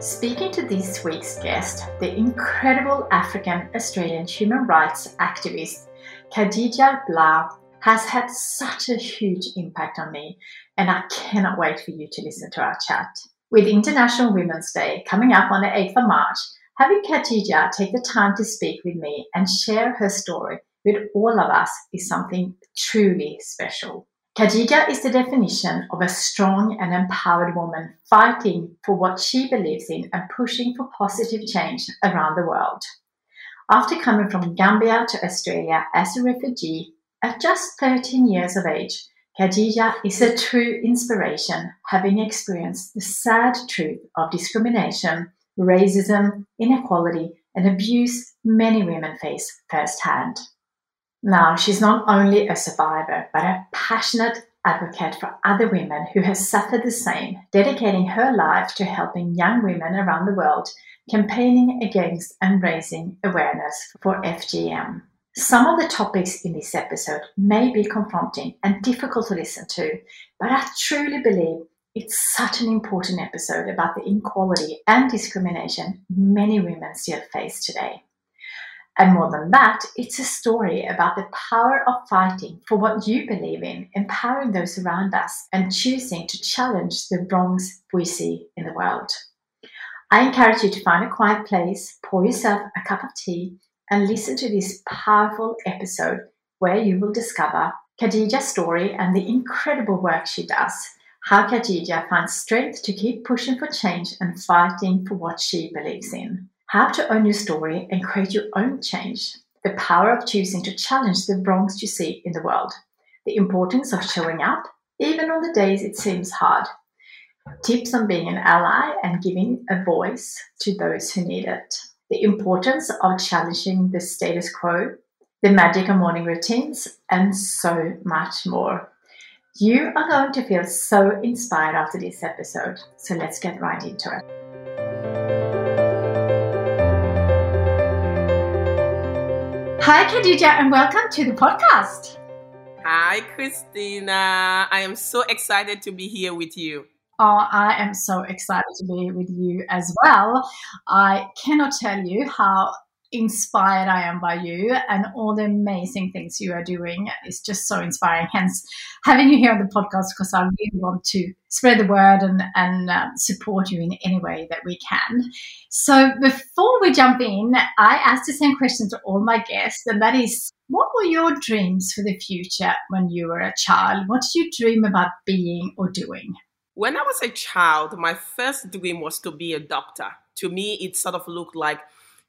Speaking to this week's guest, the incredible African Australian human rights activist Khadija Gbla has had such a huge impact on me, and I cannot wait for you to listen to our chat. With International Women's Day coming up on the 8th of March, having Khadija take the time to speak with me and share her story with all of us is something truly special. Khadija is the definition of a strong and empowered woman fighting for what she believes in and pushing for positive change around the world. After coming from Gambia to Australia as a refugee at just 13 years of age, Khadija is a true inspiration, having experienced the sad truth of discrimination, racism, inequality, and abuse many women face firsthand. Now, she's not only a survivor, but a passionate advocate for other women who have suffered the same, dedicating her life to helping young women around the world, campaigning against and raising awareness for FGM. Some of the topics in this episode may be confronting and difficult to listen to, but I truly believe it's such an important episode about the inequality and discrimination many women still face today. And more than that, it's a story about the power of fighting for what you believe in, empowering those around us, and choosing to challenge the wrongs we see in the world. I encourage you to find a quiet place, pour yourself a cup of tea, and listen to this powerful episode where you will discover Khadija's story and the incredible work she does. How Khadija finds strength to keep pushing for change and fighting for what she believes in how to own your story and create your own change, the power of choosing to challenge the wrongs you see in the world, the importance of showing up, even on the days it seems hard, tips on being an ally and giving a voice to those who need it, the importance of challenging the status quo, the magic of morning routines, and so much more. You are going to feel so inspired after this episode, so let's get right into it. Hi, Khadija, and welcome to the podcast. Hi, Christina. I am so excited to be here with you. Oh, I am so excited to be with you as well. I cannot tell you how inspired I am by you and all the amazing things you are doing. It's just so inspiring. Hence, having you here on the podcast because I really want to spread the word and, and uh, support you in any way that we can. So, before we jump in, I asked the same question to all my guests, and that is what were your dreams for the future when you were a child? What did you dream about being or doing? When I was a child, my first dream was to be a doctor. To me, it sort of looked like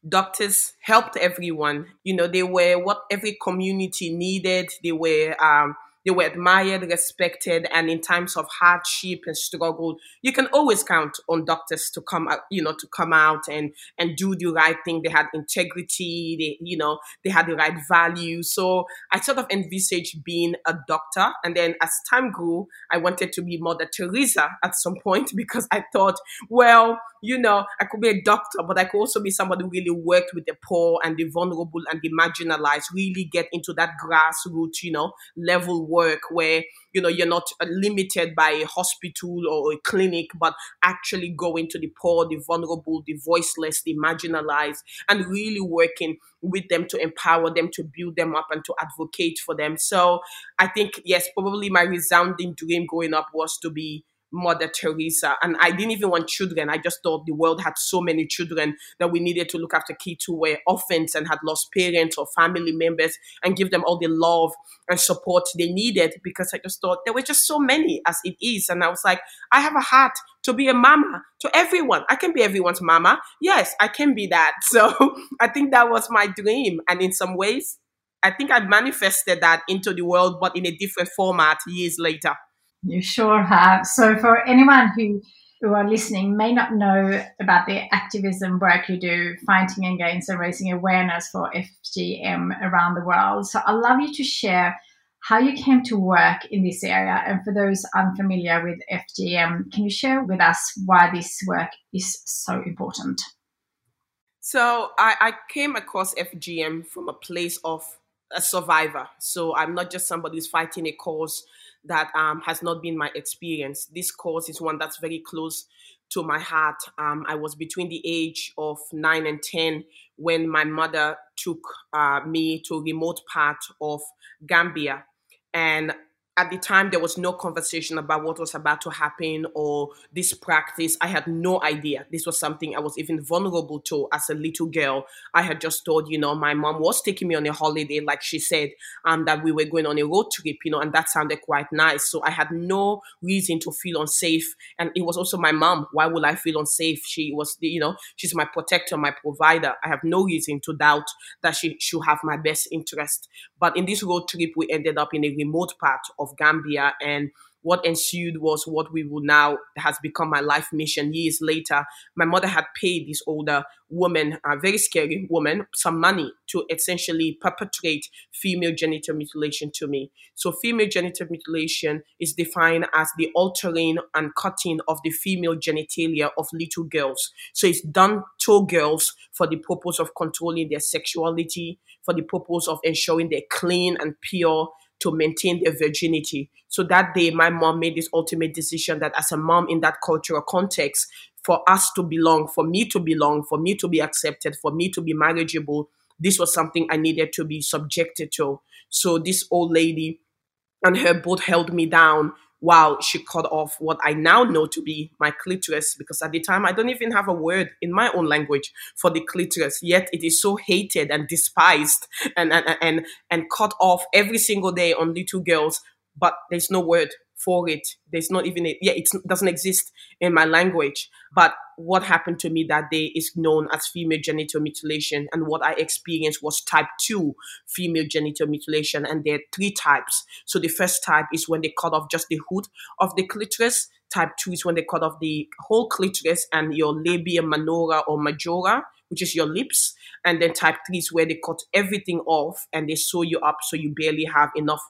doctors helped everyone. You know, they were what every community needed. They were um, they were admired, respected, and in times of hardship and struggle, you can always count on doctors to come out, you know, to come out and and do the right thing. They had integrity, they, you know, they had the right values. So I sort of envisaged being a doctor. And then as time grew, I wanted to be Mother Teresa at some point because I thought, well, you know, I could be a doctor, but I could also be somebody who really worked with the poor and the vulnerable and the marginalized, really get into that grassroots, you know, level work where, you know, you're not uh, limited by a hospital or a clinic, but actually going to the poor, the vulnerable, the voiceless, the marginalized, and really working with them to empower them, to build them up, and to advocate for them. So I think, yes, probably my resounding dream growing up was to be Mother Teresa. And I didn't even want children. I just thought the world had so many children that we needed to look after kids who were orphans and had lost parents or family members and give them all the love and support they needed because I just thought there were just so many as it is. And I was like, I have a heart to be a mama to everyone. I can be everyone's mama. Yes, I can be that. So I think that was my dream. And in some ways, I think I manifested that into the world, but in a different format years later. You sure have. So, for anyone who who are listening may not know about the activism work you do, fighting against and raising awareness for FGM around the world. So, I'd love you to share how you came to work in this area. And for those unfamiliar with FGM, can you share with us why this work is so important? So, I, I came across FGM from a place of a survivor. So, I'm not just somebody who's fighting a cause that um, has not been my experience. This course is one that's very close to my heart. Um, I was between the age of nine and 10 when my mother took uh, me to a remote part of Gambia. And at the time there was no conversation about what was about to happen or this practice. I had no idea. This was something i was even vulnerable to as a little girl. I had just thought you know my mom was taking me on a holiday like she said and that we were going on a road trip you know and that sounded quite nice. So i had no reason to feel unsafe. And it was also my mom. Why would i feel unsafe? She was the, you know she's my protector my provider. I have no reason to doubt that she should have my best interest. But in this road trip we ended up in a remote part of of Gambia. And what ensued was what we will now has become my life mission years later. My mother had paid this older woman, a very scary woman, some money to essentially perpetrate female genital mutilation to me. So, female genital mutilation is defined as the altering and cutting of the female genitalia of little girls. So, it's done to girls for the purpose of controlling their sexuality, for the purpose of ensuring they're clean and pure to maintain their virginity. So that day, my mom made this ultimate decision that as a mom in that cultural context, for us to belong, for me to belong, for me to be accepted, for me to be marriageable, this was something I needed to be subjected to. So this old lady and her both held me down while she cut off what I now know to be my clitoris, because at the time I don't even have a word in my own language for the clitoris, yet it is so hated and despised and, and, and, and cut off every single day on little girls, but there's no word for it. There's not even a, yeah, it doesn't exist in my language. But what happened to me that day is known as female genital mutilation, and what I experienced was type two female genital mutilation, and there are three types. So the first type is when they cut off just the hood of the clitoris. Type two is when they cut off the whole clitoris and your labia minora or majora, which is your lips. And then type three is where they cut everything off and they sew you up so you barely have enough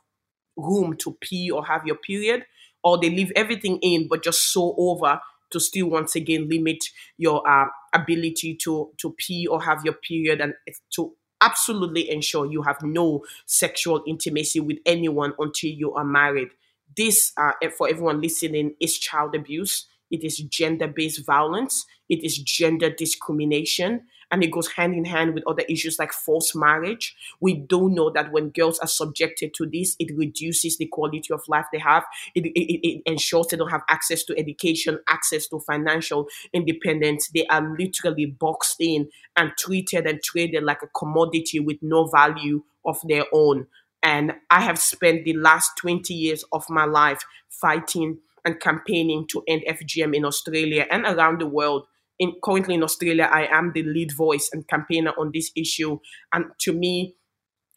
room to pee or have your period, or they leave everything in but just sew over to still once again limit your uh, ability to to pee or have your period and to absolutely ensure you have no sexual intimacy with anyone until you are married. This, uh, for everyone listening, is child abuse. It is gender based violence. It is gender discrimination and it goes hand in hand with other issues like forced marriage. We do know that when girls are subjected to this, it reduces the quality of life they have. It, it, it ensures they don't have access to education, access to financial independence. They are literally boxed in and treated and traded like a commodity with no value of their own. And I have spent the last 20 years of my life fighting and campaigning to end FGM in Australia and around the world in currently in Australia, I am the lead voice and campaigner on this issue. And to me,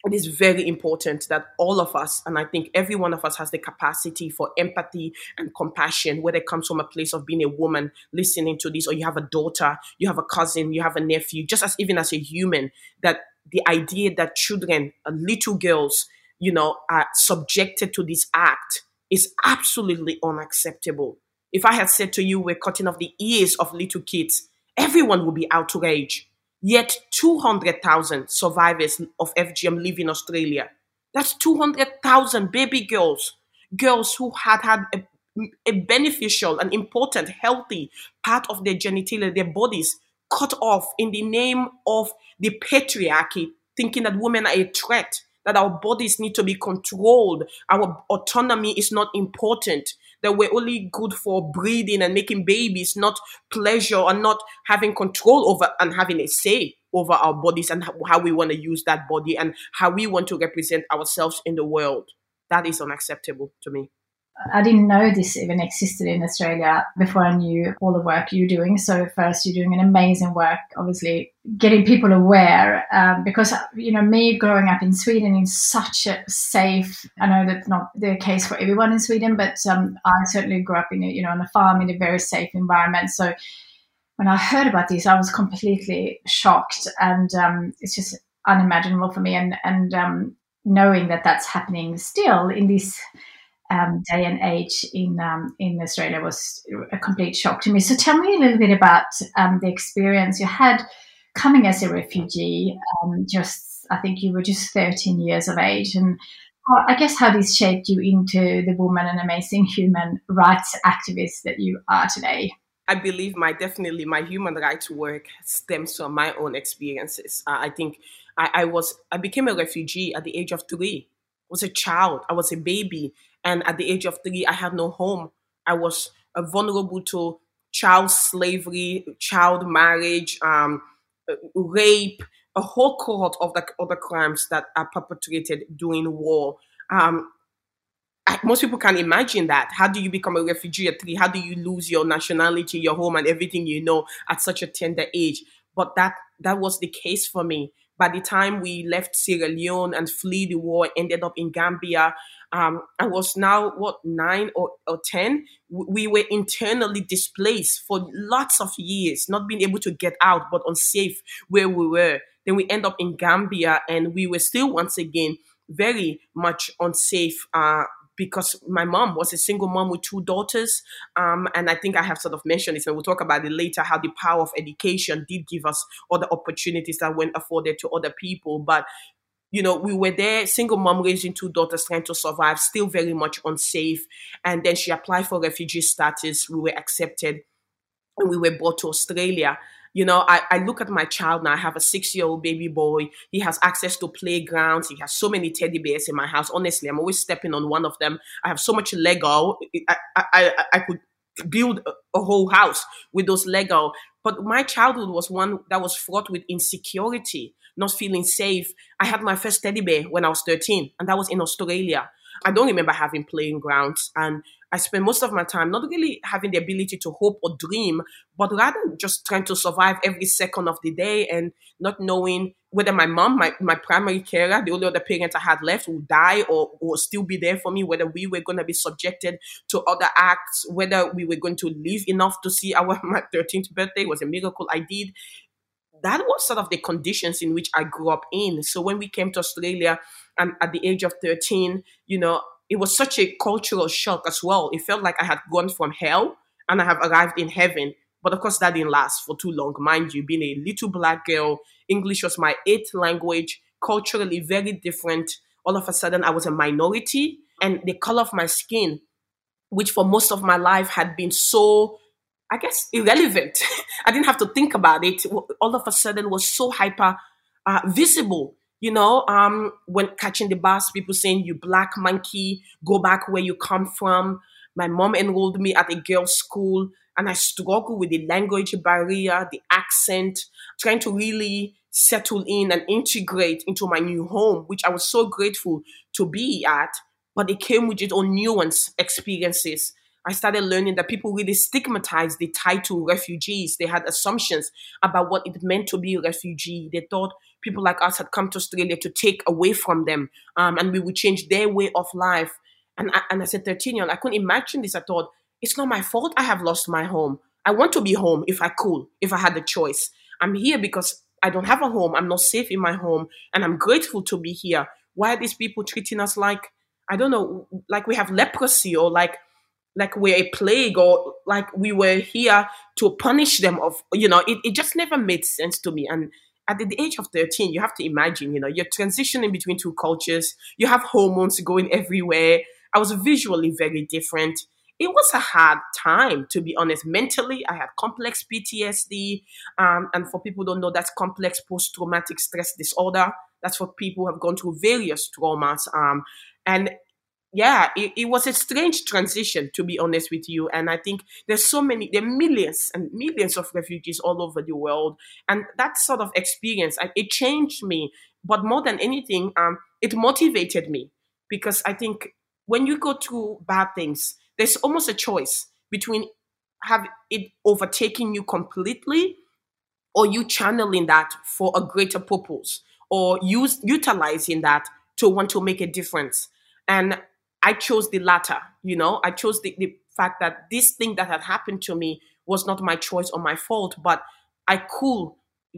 it is very important that all of us, and I think every one of us has the capacity for empathy and compassion, whether it comes from a place of being a woman listening to this, or you have a daughter, you have a cousin, you have a nephew, just as even as a human, that the idea that children, uh, little girls, you know, are subjected to this act is absolutely unacceptable If I had said to you, we're cutting off the ears of little kids, everyone would be outraged. Yet 200,000 survivors of FGM live in Australia. That's 200,000 baby girls, girls who had had a, a beneficial and important, healthy part of their genitalia, their bodies cut off in the name of the patriarchy, thinking that women are a threat, that our bodies need to be controlled, our autonomy is not important, that we're only good for breeding and making babies, not pleasure and not having control over and having a say over our bodies and how we want to use that body and how we want to represent ourselves in the world. That is unacceptable to me. I didn't know this even existed in Australia before I knew all the work you're doing. So first, you're doing an amazing work, obviously getting people aware. Um, because you know, me growing up in Sweden in such a safe. I know that's not the case for everyone in Sweden, but um, I certainly grew up in a, you know on a farm in a very safe environment. So when I heard about this, I was completely shocked, and um, it's just unimaginable for me. And and um, knowing that that's happening still in this um, day and age in um, in Australia was a complete shock to me. So tell me a little bit about um, the experience you had coming as a refugee. Um, just I think you were just 13 years of age, and I guess how this shaped you into the woman and amazing human rights activist that you are today. I believe my definitely my human rights work stems from my own experiences. Uh, I think I, I was I became a refugee at the age of three. I was a child. I was a baby and at the age of three, I had no home. I was uh, vulnerable to child slavery, child marriage, um, rape, a whole cohort of the other crimes that are perpetrated during war. Um, most people can imagine that. How do you become a refugee at three? How do you lose your nationality, your home, and everything you know at such a tender age? But that that was the case for me. By the time we left Sierra Leone and flee the war, ended up in Gambia, um, I was now what nine or, or ten. We were internally displaced for lots of years, not being able to get out, but unsafe where we were. Then we end up in Gambia, and we were still once again very much unsafe. Uh, because my mom was a single mom with two daughters. Um, and I think I have sort of mentioned this, and we'll talk about it later how the power of education did give us other opportunities that weren't afforded to other people. But you know, we were there, single mom raising two daughters, trying to survive, still very much unsafe. And then she applied for refugee status. We were accepted and we were brought to Australia. You know, I, I look at my child now. I have a six year old baby boy. He has access to playgrounds. He has so many teddy bears in my house. Honestly, I'm always stepping on one of them. I have so much Lego. I, I, I, I could build a, whole house with those Lego. But my childhood was one that was fraught with insecurity, not feeling safe. I had my first teddy bear when I was 13, and that was in Australia. I don't remember having playing grounds. And I spent most of my time not really having the ability to hope or dream, but rather just trying to survive every second of the day and not knowing whether my mom, my, my primary carer, the only other parent I had left, would die or, or still be there for me, whether we were going to be subjected to other acts, whether we were going to live enough to see our my 13th birthday was a miracle I did that was sort of the conditions in which I grew up in. So when we came to Australia and at the age of 13, you know, it was such a cultural shock as well. It felt like I had gone from hell and I have arrived in heaven. But of course, that didn't last for too long. Mind you, being a little black girl, English was my eighth language, culturally very different. All of a sudden, I was a minority, and the color of my skin, which for most of my life had been so I guess, irrelevant. I didn't have to think about it. All of a sudden was so hyper uh, visible. You know, um, when catching the bus, people saying, you black monkey, go back where you come from. My mom enrolled me at a girls' school and I struggled with the language barrier, the accent, trying to really settle in and integrate into my new home, which I was so grateful to be at. But it came with its own nuance experiences I started learning that people really stigmatized the title refugees. They had assumptions about what it meant to be a refugee. They thought people like us had come to Australia to take away from them um, and we would change their way of life. And I, and I said, 13 year old, I couldn't imagine this. I thought, it's not my fault I have lost my home. I want to be home if I could, if I had the choice. I'm here because I don't have a home. I'm not safe in my home. And I'm grateful to be here. Why are these people treating us like, I don't know, like we have leprosy or like like we're a plague or like we were here to punish them of you know it, it just never made sense to me. And at the age of 13 you have to imagine you know you're transitioning between two cultures you have hormones going everywhere. I was visually very different. It was a hard time to be honest. Mentally i had complex ptsd um, and for people don't know that's complex post-traumatic stress disorder. That's for people who have gone through various traumas um, and yeah, it, it, was a strange transition, to be honest with you. And I think there's so many, there are millions and millions of refugees all over the world. And that sort of experience, it changed me. But more than anything, um, it motivated me because I think when you go through bad things, there's almost a choice between have it overtaking you completely or you channeling that for a greater purpose or use utilizing that to want to make a difference. And I chose the latter, you know, I chose the, the fact that this thing that had happened to me was not my choice or my fault, but I could,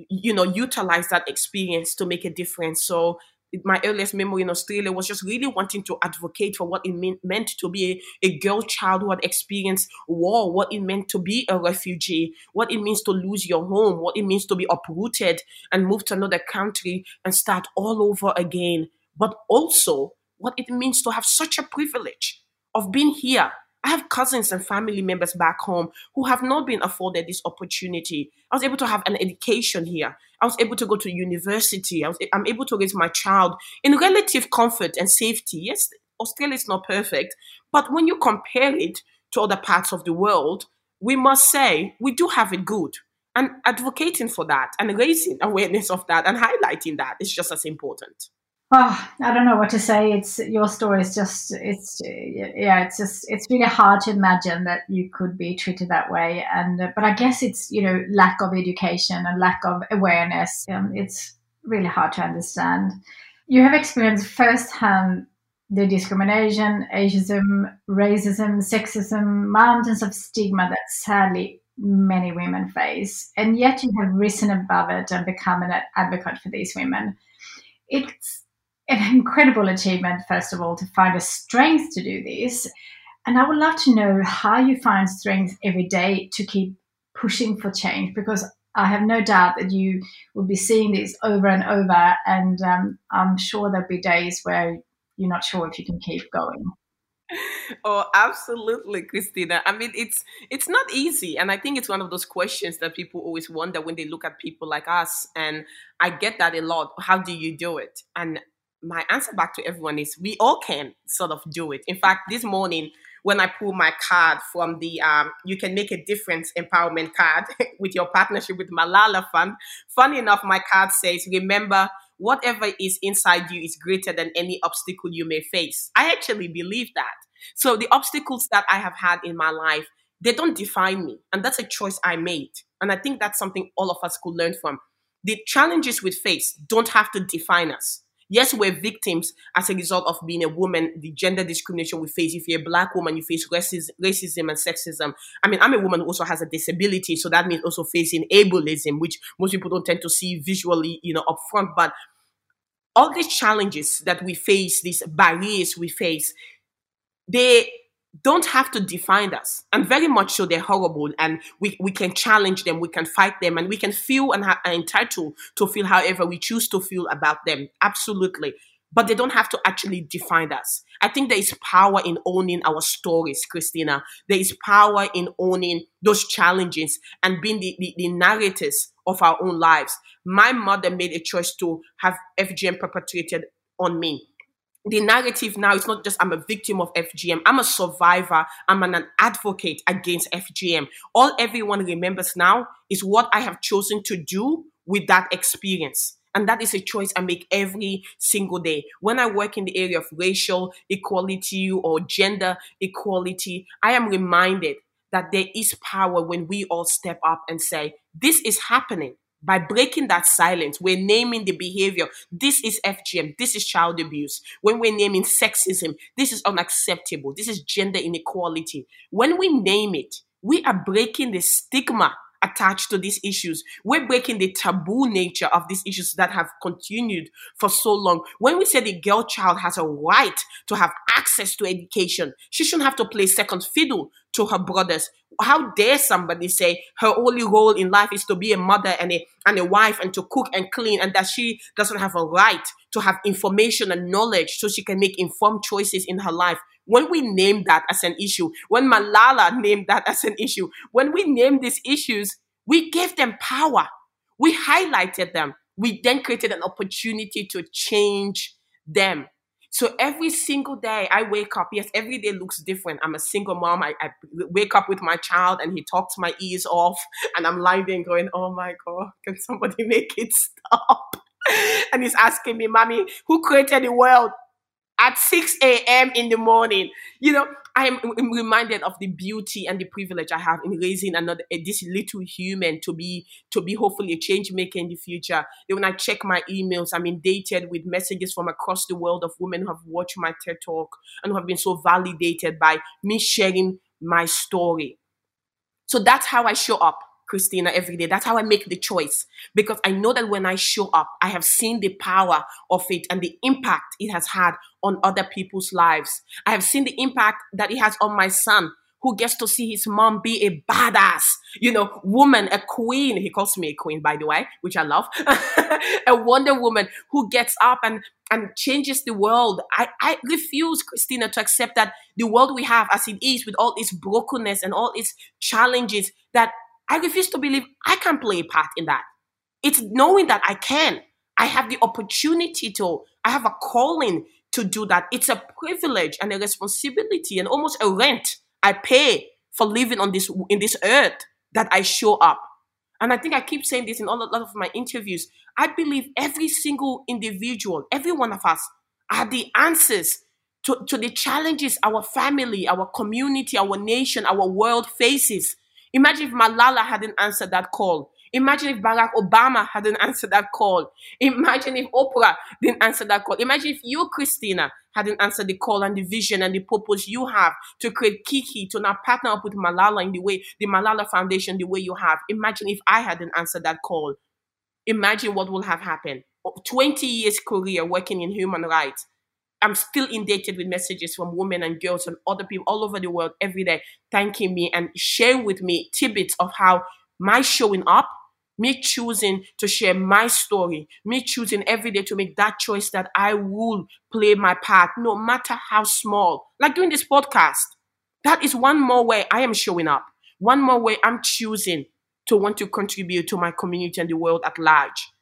you know, utilize that experience to make a difference. So my earliest memory in Australia was just really wanting to advocate for what it mean, meant to be a, a, girl child who had experienced war, what it meant to be a refugee, what it means to lose your home, what it means to be uprooted and move to another country and start all over again. But also what it means to have such a privilege of being here. I have cousins and family members back home who have not been afforded this opportunity. I was able to have an education here. I was able to go to university. I was, I'm able to raise my child in relative comfort and safety. Yes, Australia is not perfect, but when you compare it to other parts of the world, we must say we do have it good. And advocating for that and raising awareness of that and highlighting that is just as important oh, I don't know what to say. It's your story is just it's yeah, it's just it's really hard to imagine that you could be treated that way. And uh, but I guess it's you know lack of education and lack of awareness. Um, it's really hard to understand. You have experienced firsthand the discrimination, ageism, racism, sexism, mountains of stigma that sadly many women face, and yet you have risen above it and become an advocate for these women. It's an incredible achievement, first of all, to find the strength to do this. And I would love to know how you find strength every day to keep pushing for change because I have no doubt that you will be seeing this over and over. And um, I'm sure there'll be days where you're not sure if you can keep going. Oh, absolutely, Christina. I mean, it's it's not easy, and I think it's one of those questions that people always wonder when they look at people like us. And I get that a lot. How do you do it? And my answer back to everyone is we all can sort of do it. In fact, this morning when I pulled my card from the um, You Can Make a Difference empowerment card with your partnership with Malala Fund, funny enough, my card says, remember, whatever is inside you is greater than any obstacle you may face. I actually believe that. So the obstacles that I have had in my life, they don't define me. And that's a choice I made. And I think that's something all of us could learn from. The challenges we face don't have to define us Yes, we're victims as a result of being a woman, the gender discrimination we face. If you're a black woman, you face racism, and sexism. I mean, I'm a woman who also has a disability, so that means also facing ableism, which most people don't tend to see visually, you know, upfront. But all these challenges that we face, these barriers we face, they don't have to define us. And very much so, they're horrible. And we, we can challenge them, we can fight them, and we can feel and are entitled to feel however we choose to feel about them. Absolutely. But they don't have to actually define us. I think there is power in owning our stories, Christina. There is power in owning those challenges and being the, the, the narrators of our own lives. My mother made a choice to have FGM perpetrated on me the narrative now is not just I'm a victim of FGM, I'm a survivor, I'm an, an, advocate against FGM. All everyone remembers now is what I have chosen to do with that experience. And that is a choice I make every single day. When I work in the area of racial equality or gender equality, I am reminded that there is power when we all step up and say, This is happening by breaking that silence, we're naming the behavior. This is FGM. This is child abuse. When we're naming sexism, this is unacceptable. This is gender inequality. When we name it, we are breaking the stigma attached to these issues. We're breaking the taboo nature of these issues that have continued for so long. When we say the girl child has a right to have access to education, she shouldn't have to play second fiddle to her brothers. How dare somebody say her only role in life is to be a mother and a and a wife and to cook and clean and that she doesn't have a right to have information and knowledge so she can make informed choices in her life when we name that as an issue, when Malala named that as an issue, when we name these issues, we gave them power. We highlighted them. We then created an opportunity to change them. So every single day I wake up, yes, every day looks different. I'm a single mom. I, I wake up with my child and he talks my ears off and I'm lying there going, oh my God, can somebody make it stop? and he's asking me, mommy, who created the world? At 6 a.m. in the morning. You know, I am reminded of the beauty and the privilege I have in raising another eh, this little human to be to be hopefully a change maker in the future. When I check my emails, I'm inundated with messages from across the world of women who have watched my TED talk and who have been so validated by me sharing my story. So that's how I show up Christina every day. That's how I make the choice because I know that when I show up, I have seen the power of it and the impact it has had on other people's lives. I have seen the impact that it has on my son who gets to see his mom be a badass, you know, woman, a queen. He calls me a queen, by the way, which I love. a Wonder Woman who gets up and, and changes the world. I, I refuse, Christina, to accept that the world we have as it is with all its brokenness and all its challenges, that I refuse to believe I can play a part in that. It's knowing that I can. I have the opportunity to, I have a calling to do that. It's a privilege and a responsibility and almost a rent I pay for living on this in this earth that I show up. And I think I keep saying this in all, a lot of my interviews. I believe every single individual, every one of us, are the answers to, to the challenges our family, our community, our nation, our world faces. Imagine if Malala hadn't answered that call. Imagine if Barack Obama hadn't answered that call. Imagine if Oprah didn't answer that call. Imagine if you, Christina, hadn't answered the call and the vision and the purpose you have to create kikki, to now partner up with Malala in the way, the Malala Foundation, the way you have. Imagine if I hadn't answered that call. Imagine what will have happened. 20 years career working in human rights. I'm still inundated with messages from women and girls and other people all over the world every day thanking me and sharing with me tidbits of how my showing up, me choosing to share my story, me choosing every day to make that choice that I will play my part, no matter how small. Like doing this podcast. That is one more way I am showing up. One more way I'm choosing to want to contribute to my community and the world at large.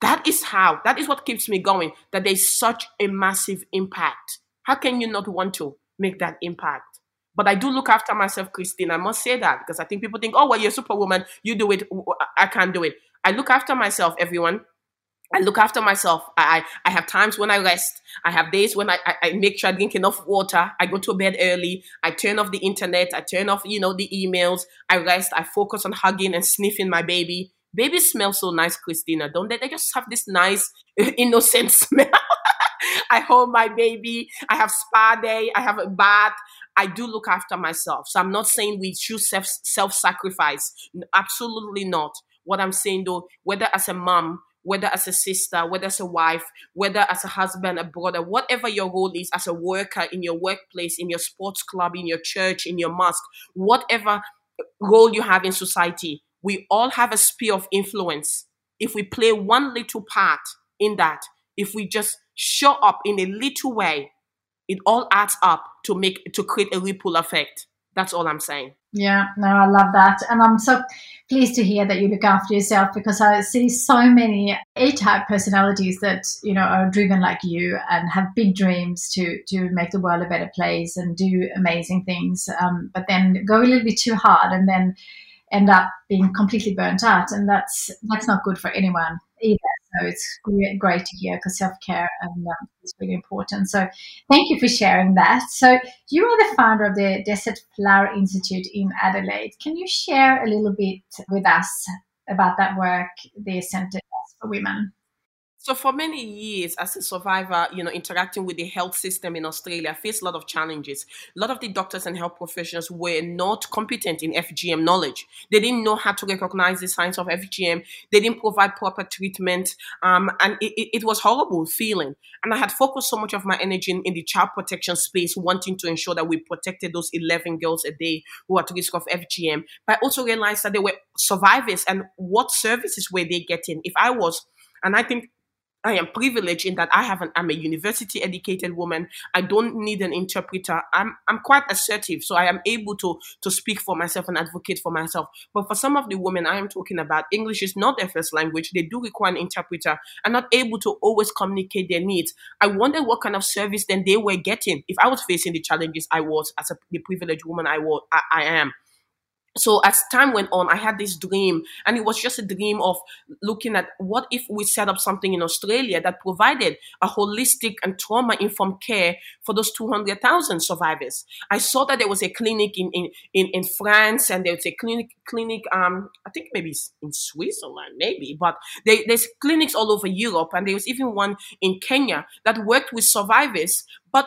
That is how, that is what keeps me going, that there's such a massive impact. How can you not want to make that impact? But I do look after myself, Christine. I must say that because I think people think, oh, well, you're a superwoman. You do it. I can't do it. I look after myself, everyone. I look after myself. I, I have times when I rest. I have days when I, I, I, make sure I drink enough water. I go to bed early. I turn off the internet. I turn off, you know, the emails. I rest. I focus on hugging and sniffing my baby. Babies smell so nice, Christina, don't they? They just have this nice, innocent smell. I hold my baby. I have spa day. I have a bath. I do look after myself. So I'm not saying we self self sacrifice. Absolutely not. What I'm saying though, whether as a mom, whether as a sister, whether as a wife, whether as a husband, a brother, whatever your role is as a worker in your workplace, in your sports club, in your church, in your mosque, whatever role you have in society, we all have a sphere of influence. If we play one little part in that, if we just show up in a little way, it all adds up to make to create a ripple effect. That's all I'm saying. Yeah, no, I love that. And I'm so pleased to hear that you look after yourself because I see so many A-type personalities that, you know, are driven like you and have big dreams to to make the world a better place and do amazing things. Um, but then go a little bit too hard and then end up being completely burnt out. And that's that's not good for anyone either. So it's great to hear because self care and um, is really important. So thank you for sharing that. So you are the founder of the Desert Flower Institute in Adelaide. Can you share a little bit with us about that work the Centre does for women? So for many years as a survivor, you know, interacting with the health system in Australia, I faced a lot of challenges. A lot of the doctors and health professionals were not competent in FGM knowledge. They didn't know how to recognize the signs of FGM. They didn't provide proper treatment. Um, and it, it, it, was horrible feeling. And I had focused so much of my energy in, in the child protection space, wanting to ensure that we protected those 11 girls a day who are at risk of FGM. But I also realized that they were survivors and what services were they getting? If I was and I think I am privileged in that I have an I'm a university educated woman. I don't need an interpreter. I'm I'm quite assertive, so I am able to to speak for myself and advocate for myself. But for some of the women I am talking about, English is not their first language. They do require an interpreter and not able to always communicate their needs. I wonder what kind of service then they were getting if I was facing the challenges I was as a the privileged woman I was I, I am so as time went on i had this dream and it was just a dream of looking at what if we set up something in australia that provided a holistic and trauma informed care for those 200000 survivors. I saw that there was a clinic in, in, in, in france and there was a clinic clinic um i think maybe in switzerland maybe but they, there's clinics all over europe and there was even one in kenya that worked with survivors but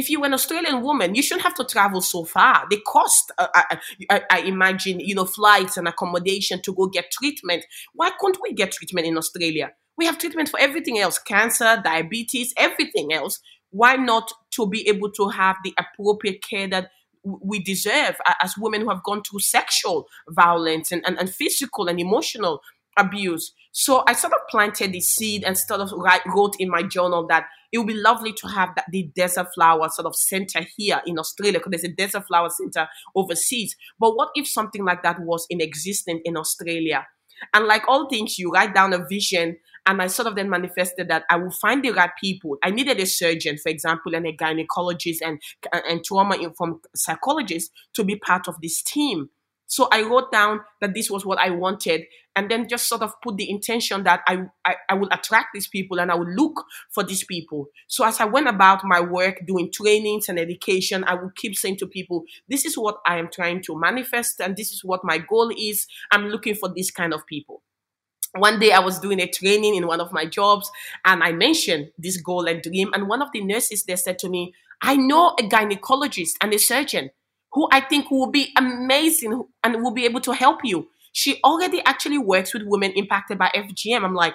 if you're an Australian woman, you shouldn't have to travel so far. They cost, uh, I, I, I, imagine, you know, flights and accommodation to go get treatment. Why couldn't we get treatment in Australia? We have treatment for everything else cancer, diabetes, everything else. Why not to be able to have the appropriate care that we deserve as women who have gone through sexual violence and, and, and physical and emotional abuse? So I sort of planted the seed and sort of write, wrote in my journal that it would be lovely to have that the desert flower sort of center here in Australia because there's a desert flower center overseas. But what if something like that was in existence in Australia? And like all things, you write down a vision, and I sort of then manifested that I will find the right people. I needed a surgeon, for example, and a gynecologist and and trauma informed psychologist to be part of this team. So I wrote down that this was what I wanted and then just sort of put the intention that I, I, I will attract these people and I will look for these people. So as I went about my work doing trainings and education, I would keep saying to people, this is what I am trying to manifest and this is what my goal is. I'm looking for this kind of people one day I was doing a training in one of my jobs and I mentioned this goal and dream. And one of the nurses there said to me, I know a gynecologist and a surgeon who I think will be amazing and will be able to help you. She already actually works with women impacted by FGM. I'm like,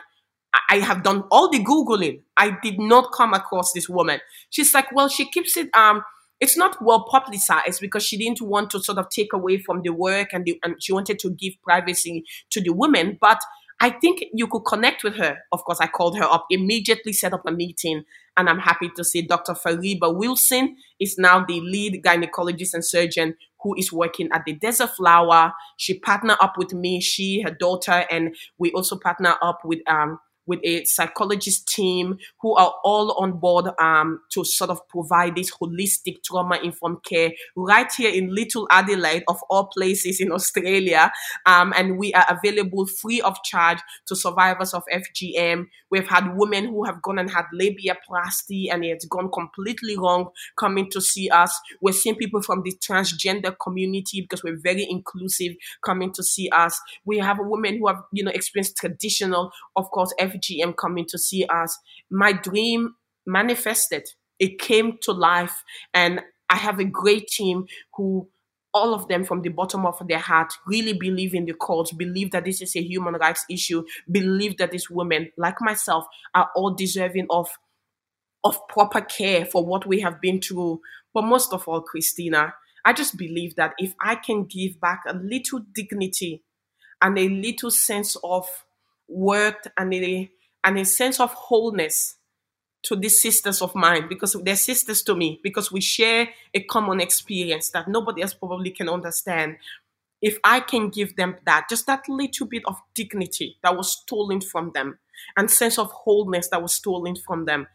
I have done all the Googling. I did not come across this woman. She's like, well, she keeps it, um, it's not well publicized because she didn't want to sort of take away from the work and, the, and she wanted to give privacy to the women. But I think you could connect with her. Of course, I called her up, immediately set up a meeting, and I'm happy to say Dr. Fariba Wilson is now the lead gynecologist and surgeon who is working at the Desert Flower. She partnered up with me, she, her daughter, and we also partner up with um, with a psychologist team who are all on board um, to sort of provide this holistic trauma informed care right here in Little Adelaide, of all places in Australia. Um, and we are available free of charge to survivors of FGM. We've had women who have gone and had labiaplasty and it's gone completely wrong coming to see us. We're seeing people from the transgender community because we're very inclusive coming to see us. We have women who have, you know, experienced traditional, of course, FGM FGM coming to see us, my dream manifested. It came to life. And I have a great team who all of them from the bottom of their heart really believe in the cause, believe that this is a human rights issue, believe that these women, like myself, are all deserving of of proper care for what we have been through. But most of all, Christina, I just believe that if I can give back a little dignity and a little sense of worth and a and a sense of wholeness to these sisters of mine because they're sisters to me because we share a common experience that nobody else probably can understand. If i can give them that just that little bit of dignity that was stolen from them and sense of wholeness that was stolen from them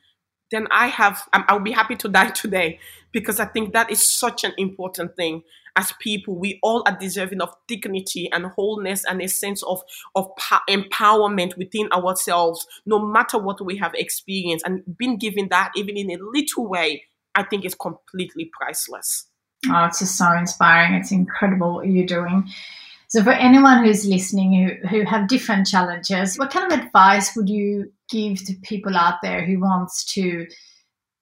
then i have i'll be happy to die today because i think that is such an important thing as people, we all are deserving of dignity and wholeness and a sense of, of empowerment within ourselves, no matter what we have experienced. And being given that, even in a little way, I think is completely priceless. Oh, it's just so inspiring. It's incredible what you're doing. So, for anyone who's listening who, who have different challenges, what kind of advice would you give to people out there who wants to,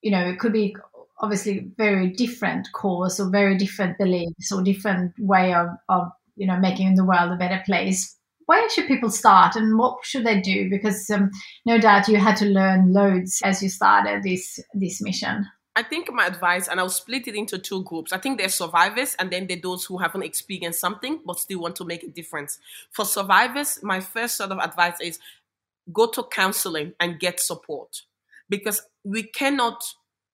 you know, it could be obviously very different cause or very different beliefs or different way of, of you know making the world a better place where should people start and what should they do because um, no doubt you had to learn loads as you started this this mission I think my advice, and I'll split it into two groups. I think there's survivors, and then there are those who haven't experienced something but still want to make a difference. For survivors, my first sort of advice is go to counseling and get support because we cannot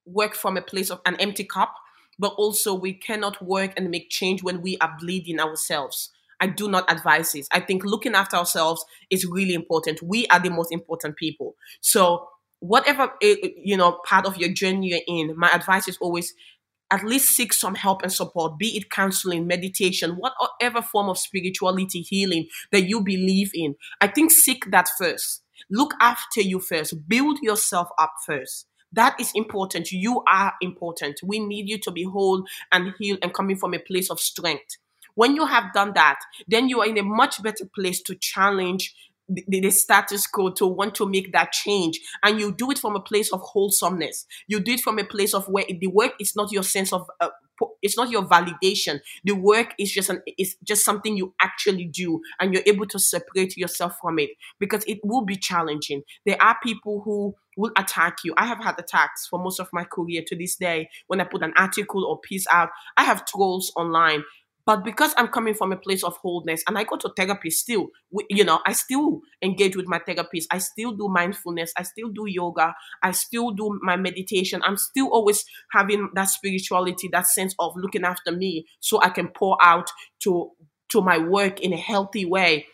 work from a place of an empty cup, but also we cannot work and make change when we are bleeding ourselves. I do not advise this. I think looking after ourselves is really important. We are the most important people. So whatever eh, eh, you know part of your journey you're in my advice is always at least seek some help and support be it counseling meditation whatever form of spirituality healing that you believe in i think seek that first look after you first build yourself up first that is important. You are important. We need you to be whole and healed and coming from a place of strength. When you have done that then you are in a much better place to challenge the, the, status quo to want to make that change. And you do it from a place of wholesomeness. You do it from a place of where the work is not your sense of uh, it's not your validation. The work is just an is just something you actually do and you're able to separate yourself from it because it will be challenging. There are people who will attack you i have had attacks for most of my career to this day when i put an article or piece out i have trolls online but because I'm coming from a place of wholeness and I go to therapy still, you know, I still engage with my therapist. I still do mindfulness. I still do yoga. I still do my meditation. I'm still always having that spirituality, that sense of looking after me so I can pour out to to my work in a healthy way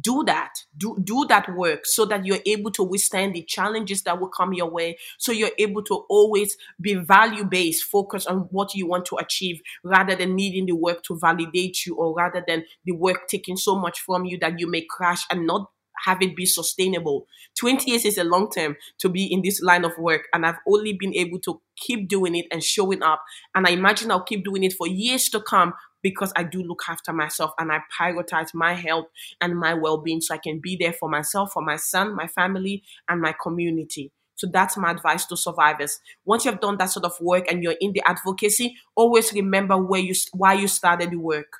do that. Do do that work so that you're able to withstand the challenges that will come your way. So you're able to always be value based focus on what you want to achieve rather than needing the work to validate you or rather than the work taking so much from you that you may crash and not have it be sustainable. 20 years is a long term to be in this line of work and i've only been able to keep doing it and showing up. And i imagine i'll keep doing it for years to come because I do look after myself and I prioritize my health and my well being so I can be there for myself, for my son, my family, and my community. So that's my advice to survivors. Once you have done that sort of work and you're in the advocacy, always remember where you why you started the work.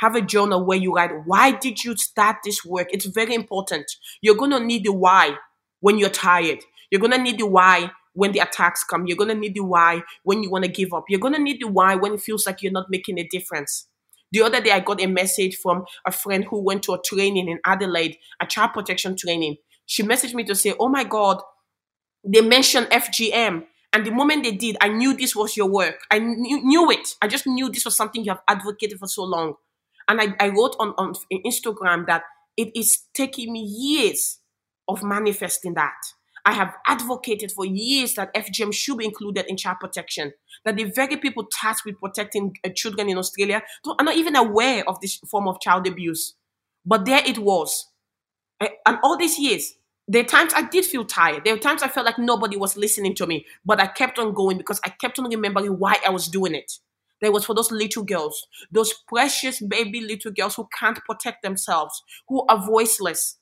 Have a journal where you write why did you start this work? It's very important. You're gonna need the why when you're tired. You're gonna need the why when the attacks come. You're going to need the why when you want to give up. You're going to need the why when it feels like you're not making a difference. The other day, I got a message from a friend who went to a training in Adelaide, a child protection training. She messaged me to say, Oh my God, they mentioned FGM. And the moment they did, I knew this was your work. I knew, it. I just knew this was something you have advocated for so long. And I, I wrote on, on Instagram that it is taking me years of manifesting that. I have advocated for years that FGM should be included in child protection. That the very people tasked with protecting uh, children in Australia are not even aware of this form of child abuse. But there it was. And all these years, there are times I did feel tired. There were times I felt like nobody was listening to me, but I kept on going because I kept on remembering why I was doing it. There was for those little girls, those precious baby little girls who can't protect themselves, who are voiceless,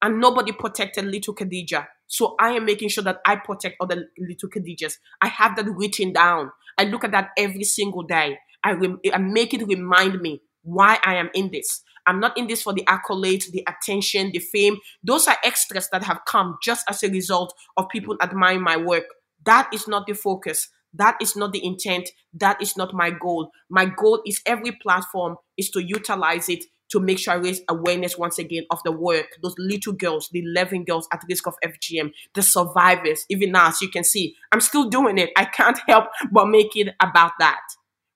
and nobody protected little Khadija. So I am making sure that I protect other little Khadijas. I have that written down. I look at that every single day. I, rem- I make it remind me why I am in this. I'm not in this for the accolades, the attention, the fame. Those are extras that have come just as a result of people admiring my work. That is not the focus. That is not the intent. That is not my goal. My goal is every platform is to utilize it to make sure I raise awareness once again of the work, those little girls, the 11 girls at risk of FGM, the survivors. Even now, as you can see, I'm still doing it. I can't help but make it about that.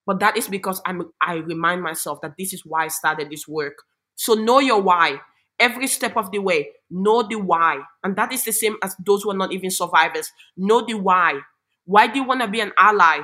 But that is because I'm, I remind myself that this is why I started this work. So know your why. Every step of the way, know the why. And that is the same as those who are not even survivors. Know the why. Why do you want to be an ally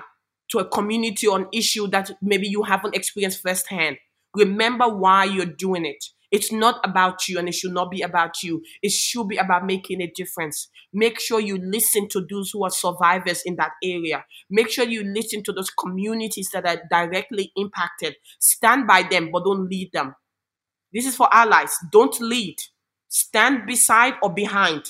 to a community on issue that maybe you haven't experienced firsthand? Remember why you're doing it. It's not about you and it should not be about you. It should be about making a difference. Make sure you listen to those who are survivors in that area. Make sure you listen to those communities that are directly impacted. Stand by them, but don't lead them. This is for allies. Don't lead. Stand beside or behind.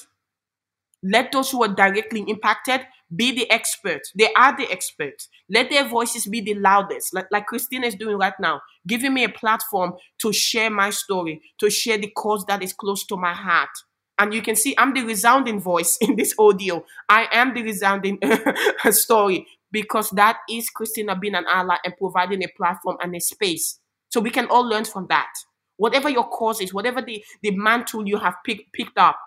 Let those who are directly impacted be the experts. They are the experts. Let their voices be the loudest, like, like Christina is doing right now, giving me a platform to share my story, to share the cause that is close to my heart. And you can see I'm the resounding voice in this audio. I am the resounding story because that is Christina being an ally and providing a platform and a space. So we can all learn from that. Whatever your cause is, whatever the, the mantle you have pick, picked up,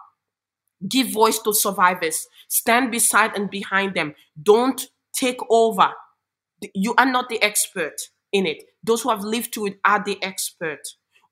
Give voice to survivors. Stand beside and behind them. Don't take over. You are not the expert in it. Those who have lived through it are the expert.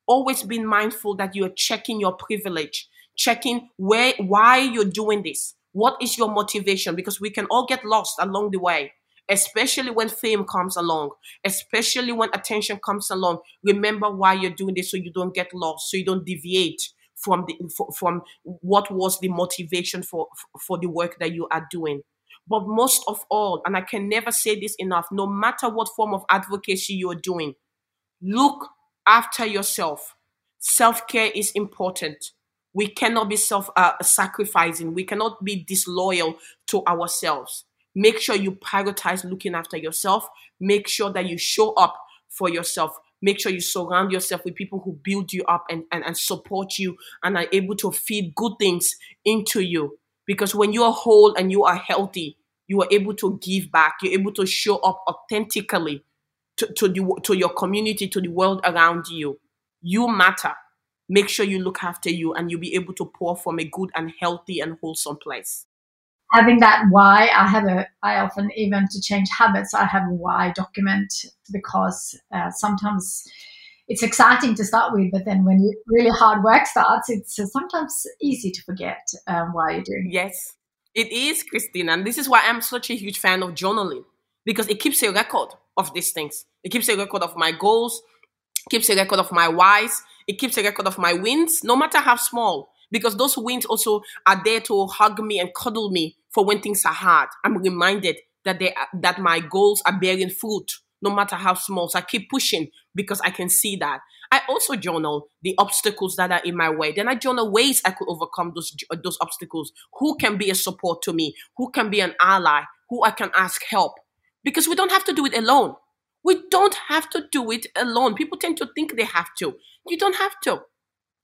Always be mindful that you are checking your privilege, checking where why you're doing this. What is your motivation? Because we can all get lost along the way, especially when fame comes along, especially when attention comes along. Remember why you're doing this so you don't get lost, so you don't deviate from the from what was the motivation for for the work that you are doing. But most of all and i can never say this enough no matter what form of advocacy you're doing look after yourself. Self-care is important. We cannot be self uh, sacrificing. We cannot be disloyal to ourselves. Make sure you prioritize looking after yourself. Make sure that you show up for yourself make sure you surround yourself with people who build you up and, and, and support you and are able to feed good things into you. Because when you are whole and you are healthy, you are able to give back. You're able to show up authentically to, to, the, to your community, to the world around you. You matter. Make sure you look after you and you'll be able to pour from a good and healthy and wholesome place having that why i have a i often even to change habits i have a why document because uh, sometimes it's exciting to start with but then when really hard work starts it's uh, sometimes easy to forget um, why you're doing yes. It is christine and this is why i'm such a huge fan of journaling because it keeps a record of these things. It keeps a record of my goals keeps a record of my whys it keeps a record of my wins no matter how small because those wins also are there to hug me and cuddle me for when things are hard. I'm reminded that they are, that my goals are bearing fruit, no matter how small. So I keep pushing because I can see that. I also journal the obstacles that are in my way. Then I journal ways I could overcome those those obstacles. Who can be a support to me? Who can be an ally? Who I can ask help? Because we don't have to do it alone. We don't have to do it alone. People tend to think they have to. You don't have to.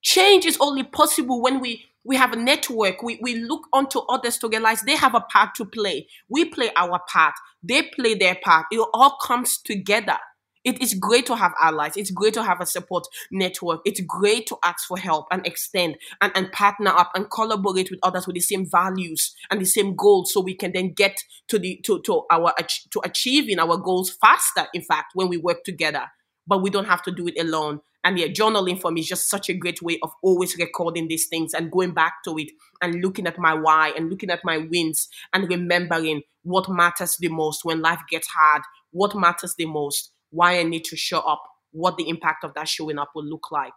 Change is only possible when we we have a network. We, we look onto others to realize they have a part to play. We play our part. They play their part. It all comes together. It is great to have allies. It's great to have a support network. It's great to ask for help and extend and, and partner up and collaborate with others with the same values and the same goals so we can then get to the to, to our to achieving our goals faster, in fact, when we work together. But we don't have to do it alone. And yeah, journaling for me is just such a great way of always recording these things and going back to it and looking at my why and looking at my wins and remembering what matters the most when life gets hard, what matters the most, why I need to show up, what the impact of that showing up will look like.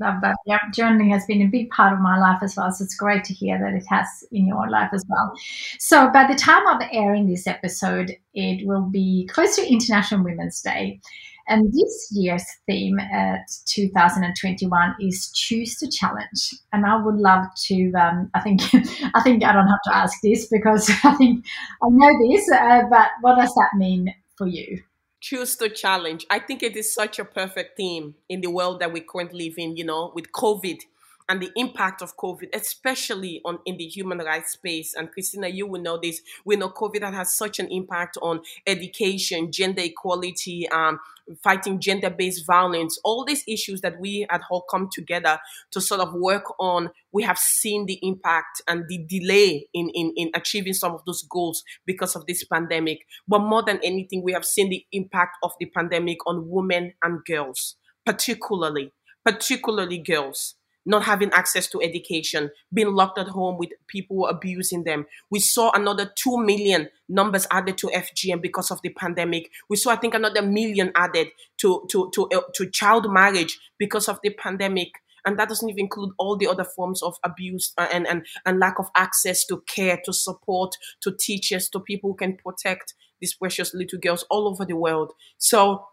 Love that. Yeah, journaling has been a big part of my life as well. So it's great to hear that it has in your life as well. So by the time of airing this episode, it will be close to International Women's Day. And this year's theme at 2021 is choose to challenge. And I would love to. Um, I think I think I don't have to ask this because I think I know this. Uh, but what does that mean for you? Choose to challenge. I think it is such a perfect theme in the world that we currently live in. You know, with COVID and the impact of COVID, especially on in the human rights space. And Christina, you will know this. We know COVID has such an impact on education, gender equality, um, fighting gender-based violence, all these issues that we at Hall come together to sort of work on. We have seen the impact and the delay in, in, in achieving some of those goals because of this pandemic. But more than anything, we have seen the impact of the pandemic on women and girls, particularly, particularly girls not having access to education, being locked at home with people abusing them. We saw another 2 million numbers added to FGM because of the pandemic. We saw, I think, another million added to, to, to, uh, to child marriage because of the pandemic. and that doesn't even include all the other forms of abuse uh, and and and lack of access to care, to support, to teachers, to people who can protect these precious little girls all over the world. So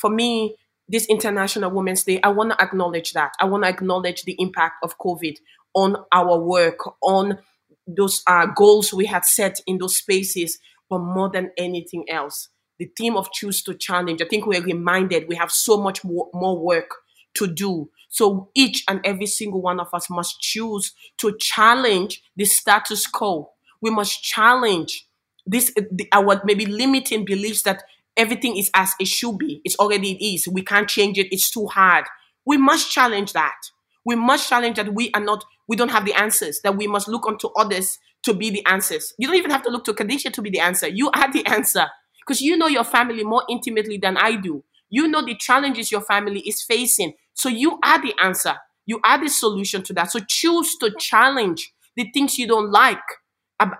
for me, this International Women's Day, I want to acknowledge that. I want to acknowledge the impact of COVID on our work, on those uh, goals we had set in those spaces, but more than anything else, the theme of choose to challenge. I think we're reminded we have so much more, more work to do. So each and every single one of us must choose to challenge the status quo. We must challenge this the, our maybe limiting beliefs that everything is as it should be. It's already it is. We can't change it. It's too hard. We must challenge that. We must challenge that we are not, we don't have the answers, that we must look unto others to be the answers. You don't even have to look to Khadija to be the answer. You are the answer because you know your family more intimately than I do. You know the challenges your family is facing. So you are the answer. You are the solution to that. So choose to challenge the things you don't like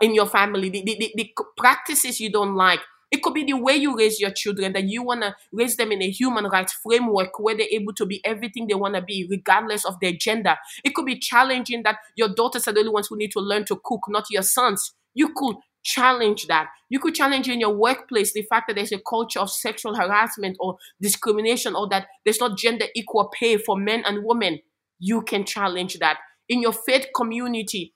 in your family, the, the, the, the practices you don't like, it could be the way you raise your children, that you want to raise them in a human rights framework where they're able to be everything they want to be, regardless of their gender. It could be challenging that your daughters are the only ones who need to learn to cook, not your sons. You could challenge that. You could challenge in your workplace the fact that there's a culture of sexual harassment or discrimination or that there's not gender equal pay for men and women. You can challenge that. In your faith community,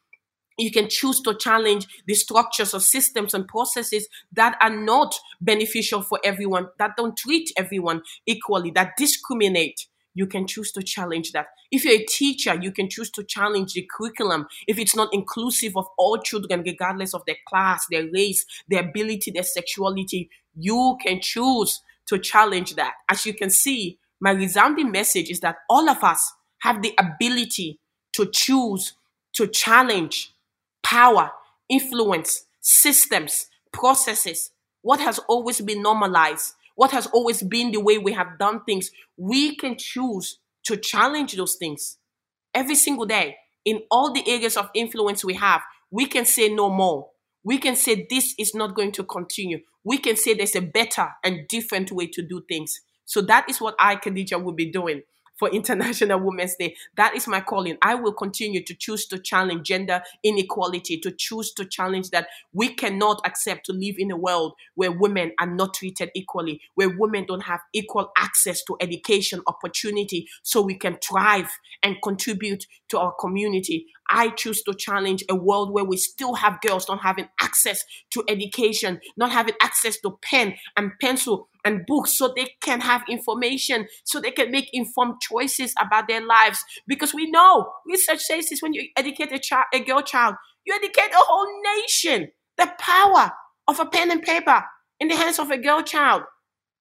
you can choose to challenge the structures or systems and processes that are not beneficial for everyone, that don't treat everyone equally, that discriminate. You can choose to challenge that. If you're a teacher, you can choose to challenge the curriculum if it's not inclusive of all children, regardless of their class, their race, their ability, their sexuality. You can choose to challenge that. As you can see, my resounding message is that all of us have the ability to choose to challenge power, influence, systems, processes, what has always been normalized, what has always been the way we have done things, we can choose to challenge those things every single day in all the areas of influence we have. We can say no more. We can say this is not going to continue. We can say there's a better and different way to do things. So that is what I, Khadija, will be doing for International Women's Day. That is my calling. I will continue to choose to challenge gender inequality, to choose to challenge that we cannot accept to live in a world where women are not treated equally, where women don't have equal access to education, opportunity, so we can thrive and contribute to our community. I choose to challenge a world where we still have girls not having access to education, not having access to pen and pencil and books so they can have information, so they can make informed choices about their lives. Because we know research says this when you educate a child, a girl child, you educate a whole nation. The power of a pen and paper in the hands of a girl child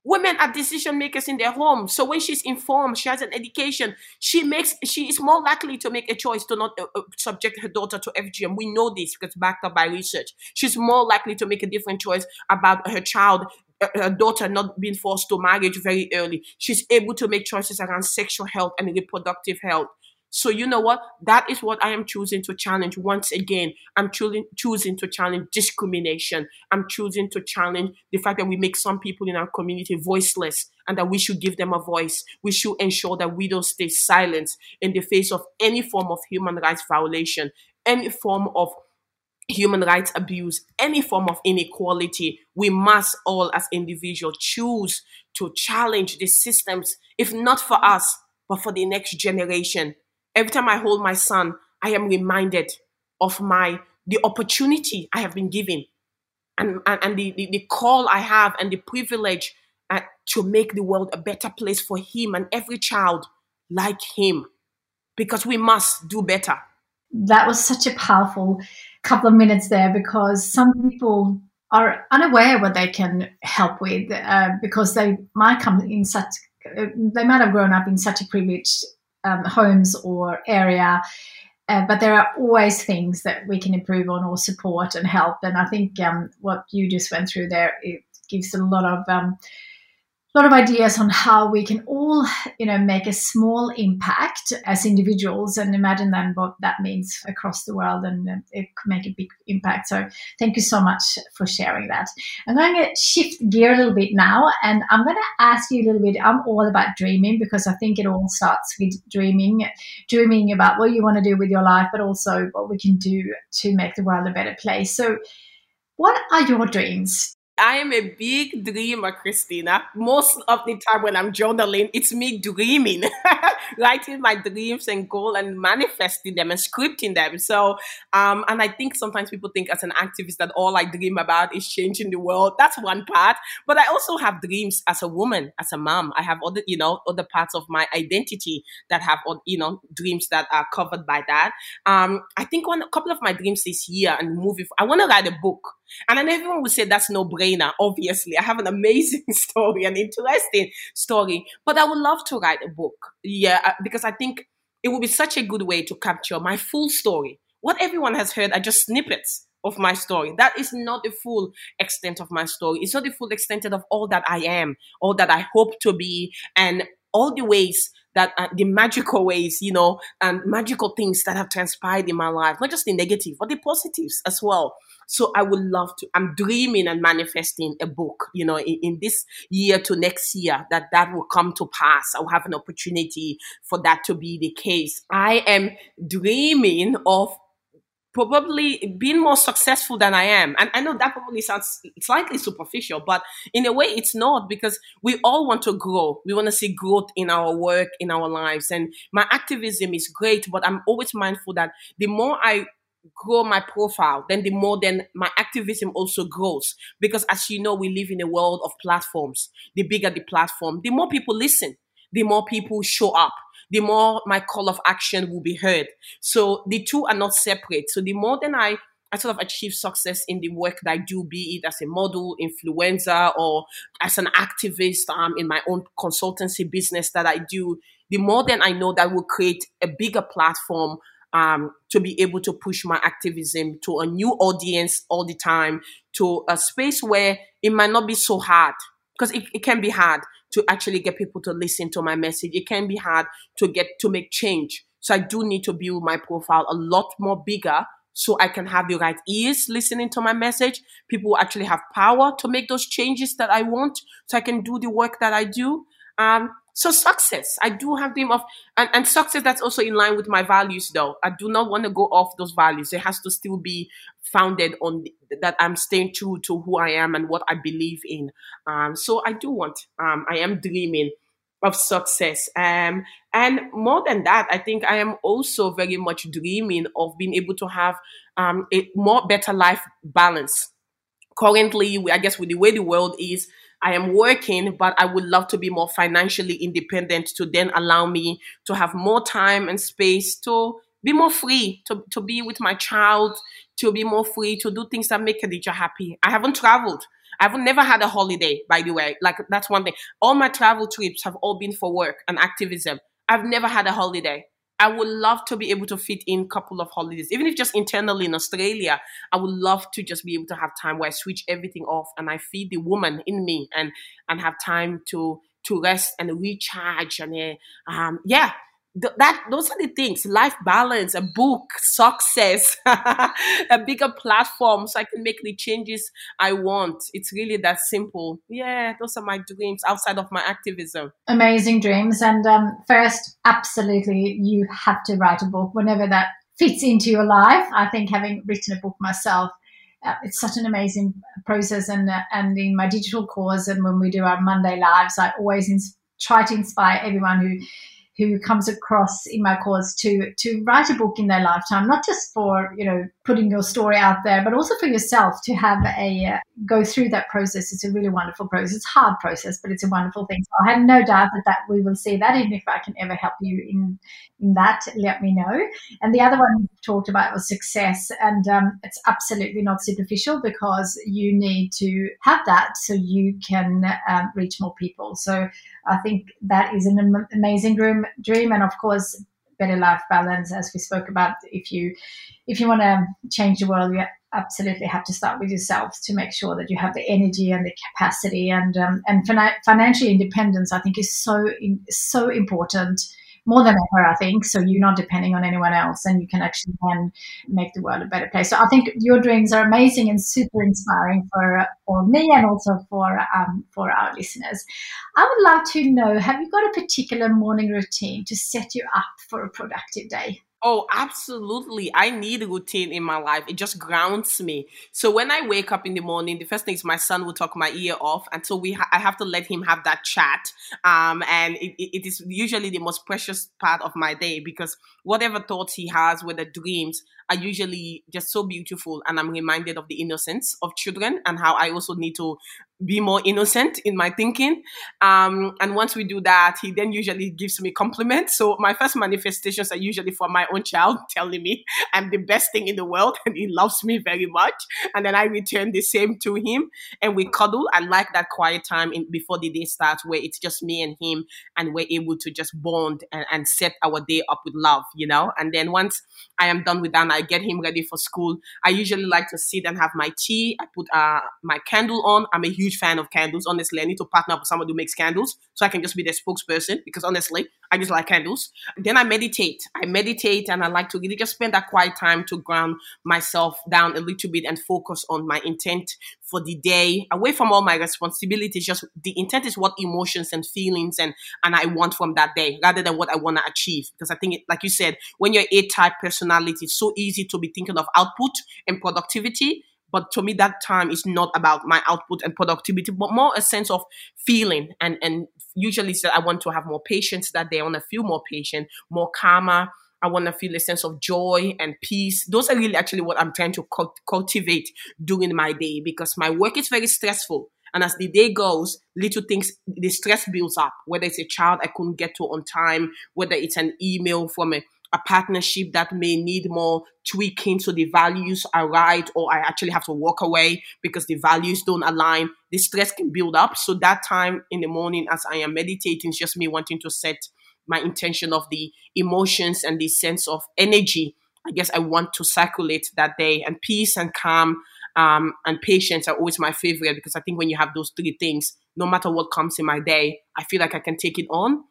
Women are decision makers in their home. So when she's informed, she has an education, she makes she is more likely to make a choice to not uh, uh subject her daughter to FGM. We know this because backed up by research. She's more likely to make a different choice about her child her daughter not being forced to marriage very early. She's able to make choices around sexual health and reproductive health. So you know what? That is what I am choosing to challenge once again. I'm choosing choosing to challenge discrimination. I'm choosing to challenge the fact that we make some people in our community voiceless and that we should give them a voice. We should ensure that we don't stay silent in the face of any form of human rights violation, any form of human rights abuse, any form of inequality, we must all as individuals choose to challenge the systems, if not for us, but for the next generation. Every time I hold my son, I am reminded of my the opportunity I have been given and, and, and the, the, the call I have and the privilege uh, to make the world a better place for him and every child like him because we must do better. That was such a powerful couple of minutes there because some people are unaware what they can help with uh, because they might come in such uh, they might have grown up in such a privileged um, homes or area. Uh, but there are always things that we can improve on or support and help. And I think um, what you just went through there it gives a lot of um, lot of ideas on how we can all, you know, make a small impact as individuals and imagine then what that means across the world and um, it could make a big impact. So thank you so much for sharing that. I'm going to shift gear a little bit now and I'm going to ask you a little bit. I'm all about dreaming because I think it all starts with dreaming, dreaming about what you want to do with your life, but also what we can do to make the world a better place. So what are your dreams? I am a big dreamer, Christina. Most of the time when I'm journaling, it's me dreaming, writing my dreams and goal and manifesting them and scripting them. So, um, and I think sometimes people think as an activist that all I dream about is changing the world. That's one part. But I also have dreams as a woman, as a mom. I have other, you know, other parts of my identity that have, you know, dreams that are covered by that. Um, I think one, a couple of my dreams this year and movie, I want to write a book. And then everyone would say that's no brainer. Obviously, I have an amazing story, an interesting story, but I would love to write a book. Yeah, uh, because I think it would be such a good way to capture my full story. What everyone has heard are just snippets of my story. That is not the full extent of my story. It's not the full extent of all that I am, all that I hope to be, and all the ways that uh, the magical ways, you know, and magical things that have transpired in my life, not just the negative, but the positives as well. So I would love to, I'm dreaming and manifesting a book, you know, in, in this year to next year that that will come to pass. I'll have an opportunity for that to be the case. I am dreaming of probably being more successful than I am. And I know that probably sounds slightly superficial, but in a way it's not because we all want to grow. We want to see growth in our work, in our lives. And my activism is great, but I'm always mindful that the more I grow my profile, then the more then my activism also grows. Because as you know, we live in a world of platforms. The bigger the platform, the more people listen, the more people show up the more my call of action will be heard. So the two are not separate. So the more than I I sort of achieve success in the work that I do, be it as a model, influencer, or as an activist um, in my own consultancy business that I do, the more than I know that will create a bigger platform um, to be able to push my activism to a new audience all the time, to a space where it might not be so hard because it, it can be hard to actually get people to listen to my message. It can be hard to get to make change. So I do need to build my profile a lot more bigger so I can have the right ears listening to my message. People actually have power to make those changes that I want so I can do the work that I do. Um, so success, I do have dream of, and, and success that's also in line with my values though. I do not want to go off those values. It has to still be founded on that I'm staying true to who I am and what I believe in. Um, so I do want, um, I am dreaming of success. Um, and more than that, I think I am also very much dreaming of being able to have um, a more better life balance. Currently, I guess with the way the world is, I am working, but I would love to be more financially independent to then allow me to have more time and space to be more free, to, to be with my child, to be more free, to do things that make Khadija happy. I haven't traveled. I've never had a holiday, by the way. Like, that's one thing. All my travel trips have all been for work and activism. I've never had a holiday. I would love to be able to fit in a couple of holidays, even if just internally in Australia. I would love to just be able to have time where I switch everything off and I feed the woman in me and and have time to to rest and recharge and uh, um, yeah, that those are the things. Life balance a book success a bigger platform so i can make the changes i want. It's really that simple. Yeah those are my dreams outside of my activism. Amazing dreams. And um, first absolutely you have to write a book whenever that fits into your life. I think having written a book myself uh, it's such an amazing process and uh, and in my digital course and when we do our monday lives i always ins- try to inspire everyone who who comes across in my course to to write a book in their lifetime, not just for you know putting your story out there, but also for yourself to have a uh, go through that process. It's a really wonderful process. It's a hard process, but it's a wonderful thing. So I have no doubt that, that we will see that. Even if I can ever help you in in that, let me know. And the other one you talked about was success, and um, it's absolutely not superficial because you need to have that so you can um, reach more people. So I think that is an amazing dream, dream, and of course better life balance as we spoke about if you if you want to change the world you absolutely have to start with yourself to make sure that you have the energy and the capacity and um, and financial independence. I think is so so important more than ever, I think. So you're not depending on anyone else and you can actually then make the world a better place. So I think your dreams are amazing and super inspiring for, for me and also for, um, for our listeners. I would love to know, have you got a particular morning routine to set you up for a productive day? Oh, absolutely. I need a routine in my life. It just grounds me. So when I wake up in the morning, the first thing is my son will talk my ear off. And so we, ha- I have to let him have that chat. Um, and it, it is usually the most precious part of my day because whatever thoughts he has, whether dreams, are usually just so beautiful. And I'm reminded of the innocence of children and how I also need to be more innocent in my thinking. Um, and once we do that, he then usually gives me compliments. So my first manifestations are usually for my own child telling me I'm the best thing in the world and he loves me very much. And then I return the same to him and we cuddle. I like that quiet time in, before the day starts where it's just me and him and we're able to just bond and, and set our day up with love, you know? And then once I am done with that, I get him ready for school. I usually like to sit and have my tea. I put uh, my candle on. I'm a huge huge fan of candles. Honestly, I need to partner up with someone who makes candles so I can just be their spokesperson because honestly, I just like candles. Then I meditate. I meditate and I like to really just spend that quiet time to ground myself down a little bit and focus on my intent for the day, away from all my responsibilities. Just the intent is what emotions and feelings and and I want from that day rather than what I want to achieve. Because I think, it, like you said, when you're A type personality, it's so easy to be thinking of output and productivity but to me, that time is not about my output and productivity, but more a sense of feeling. And and usually, I want to have more patience that day. I want to feel more patient, more calmer. I want to feel a sense of joy and peace. Those are really actually what I'm trying to cultivate during my day because my work is very stressful. And as the day goes, little things, the stress builds up. Whether it's a child I couldn't get to on time, whether it's an email from a a partnership that may need more tweaking so the values are right or i actually have to walk away because the values don't align the stress can build up. So that time in the morning as i am meditating it's just me wanting to set my intention of the emotions and the sense of energy. I guess i want to circulate that day and peace and calm um, and patience are always my favorite because i think when you have those three things no matter what comes in my day i feel like i can take it on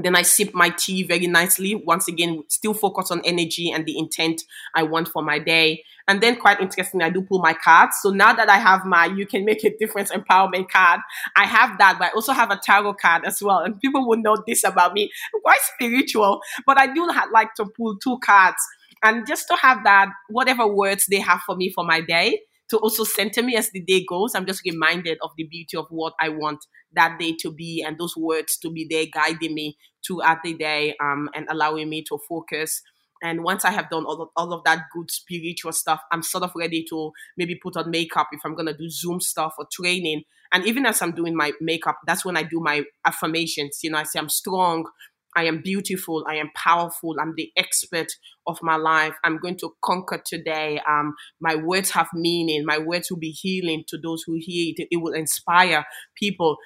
then I sip my tea very nicely. Once again, still focus on energy and the intent I want for my day. And then, quite interesting, I do pull my cards. So now that I have my You Can Make a Difference empowerment card, I have that, but I also have a tarot card as well. And people will know this about me. I'm quite spiritual, but I do like to pull two cards and just to have that, whatever words they have for me for my day to also center me as the day goes. I'm just reminded of the beauty of what I want that day to be and those words to be there guiding me throughout the day um, and allowing me to focus. And once I have done all of, all of that good spiritual stuff, I'm sort of ready to maybe put on makeup if I'm going to do Zoom stuff or training. And even as I'm doing my makeup, that's when I do my affirmations. You know, I say I'm strong, I am beautiful. I am powerful. I'm the expert of my life. I'm going to conquer today. Um, my words have meaning. My words will be healing to those who hear it. It will inspire people.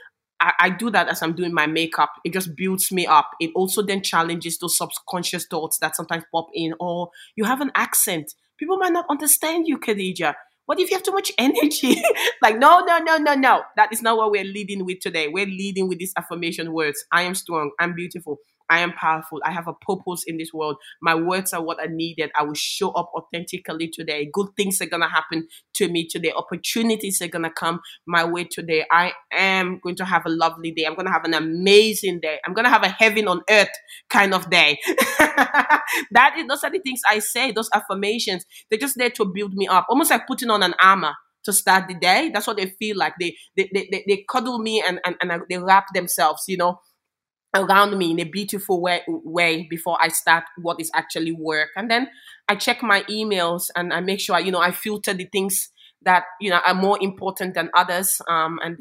I, I, do that as I'm doing my makeup. It just builds me up. It also then challenges those subconscious thoughts that sometimes pop in. Or oh, you have an accent. People might not understand you, Khadija. What if you have too much energy? like, no, no, no, no, no. That is not what we're leading with today. We're leading with these affirmation words. I am strong. I'm beautiful. I am powerful. I have a purpose in this world. My words are what are needed. I will show up authentically today. Good things are going to happen to me today. Opportunities are going to come my way today. I am going to have a lovely day. I'm going to have an amazing day. I'm going to have a heaven on earth kind of day. that is, those are the things I say, those affirmations. They're just there to build me up, almost like putting on an armor to start the day. That's what they feel like. They they they, they, they cuddle me and, and, and they wrap themselves, you know, around me in a beautiful way, way before I start what is actually work. And then I check my emails and I make sure, you know, I filter the things that, you know, are more important than others. Um, and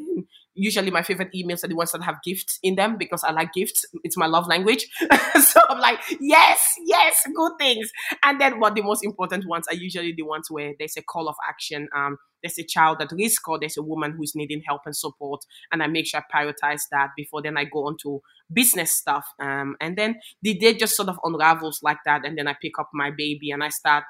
usually my favorite emails are the ones that have gifts in them because I like gifts. It's my love language. so I'm like, yes, yes, good things. And then what the most important ones are usually the ones where there's a call of action. Um, there's a child at risk or there's a woman who's needing help and support. And I make sure I prioritize that before then I go on to business stuff. Um, and then the day just sort of unravels like that. And then I pick up my baby and I start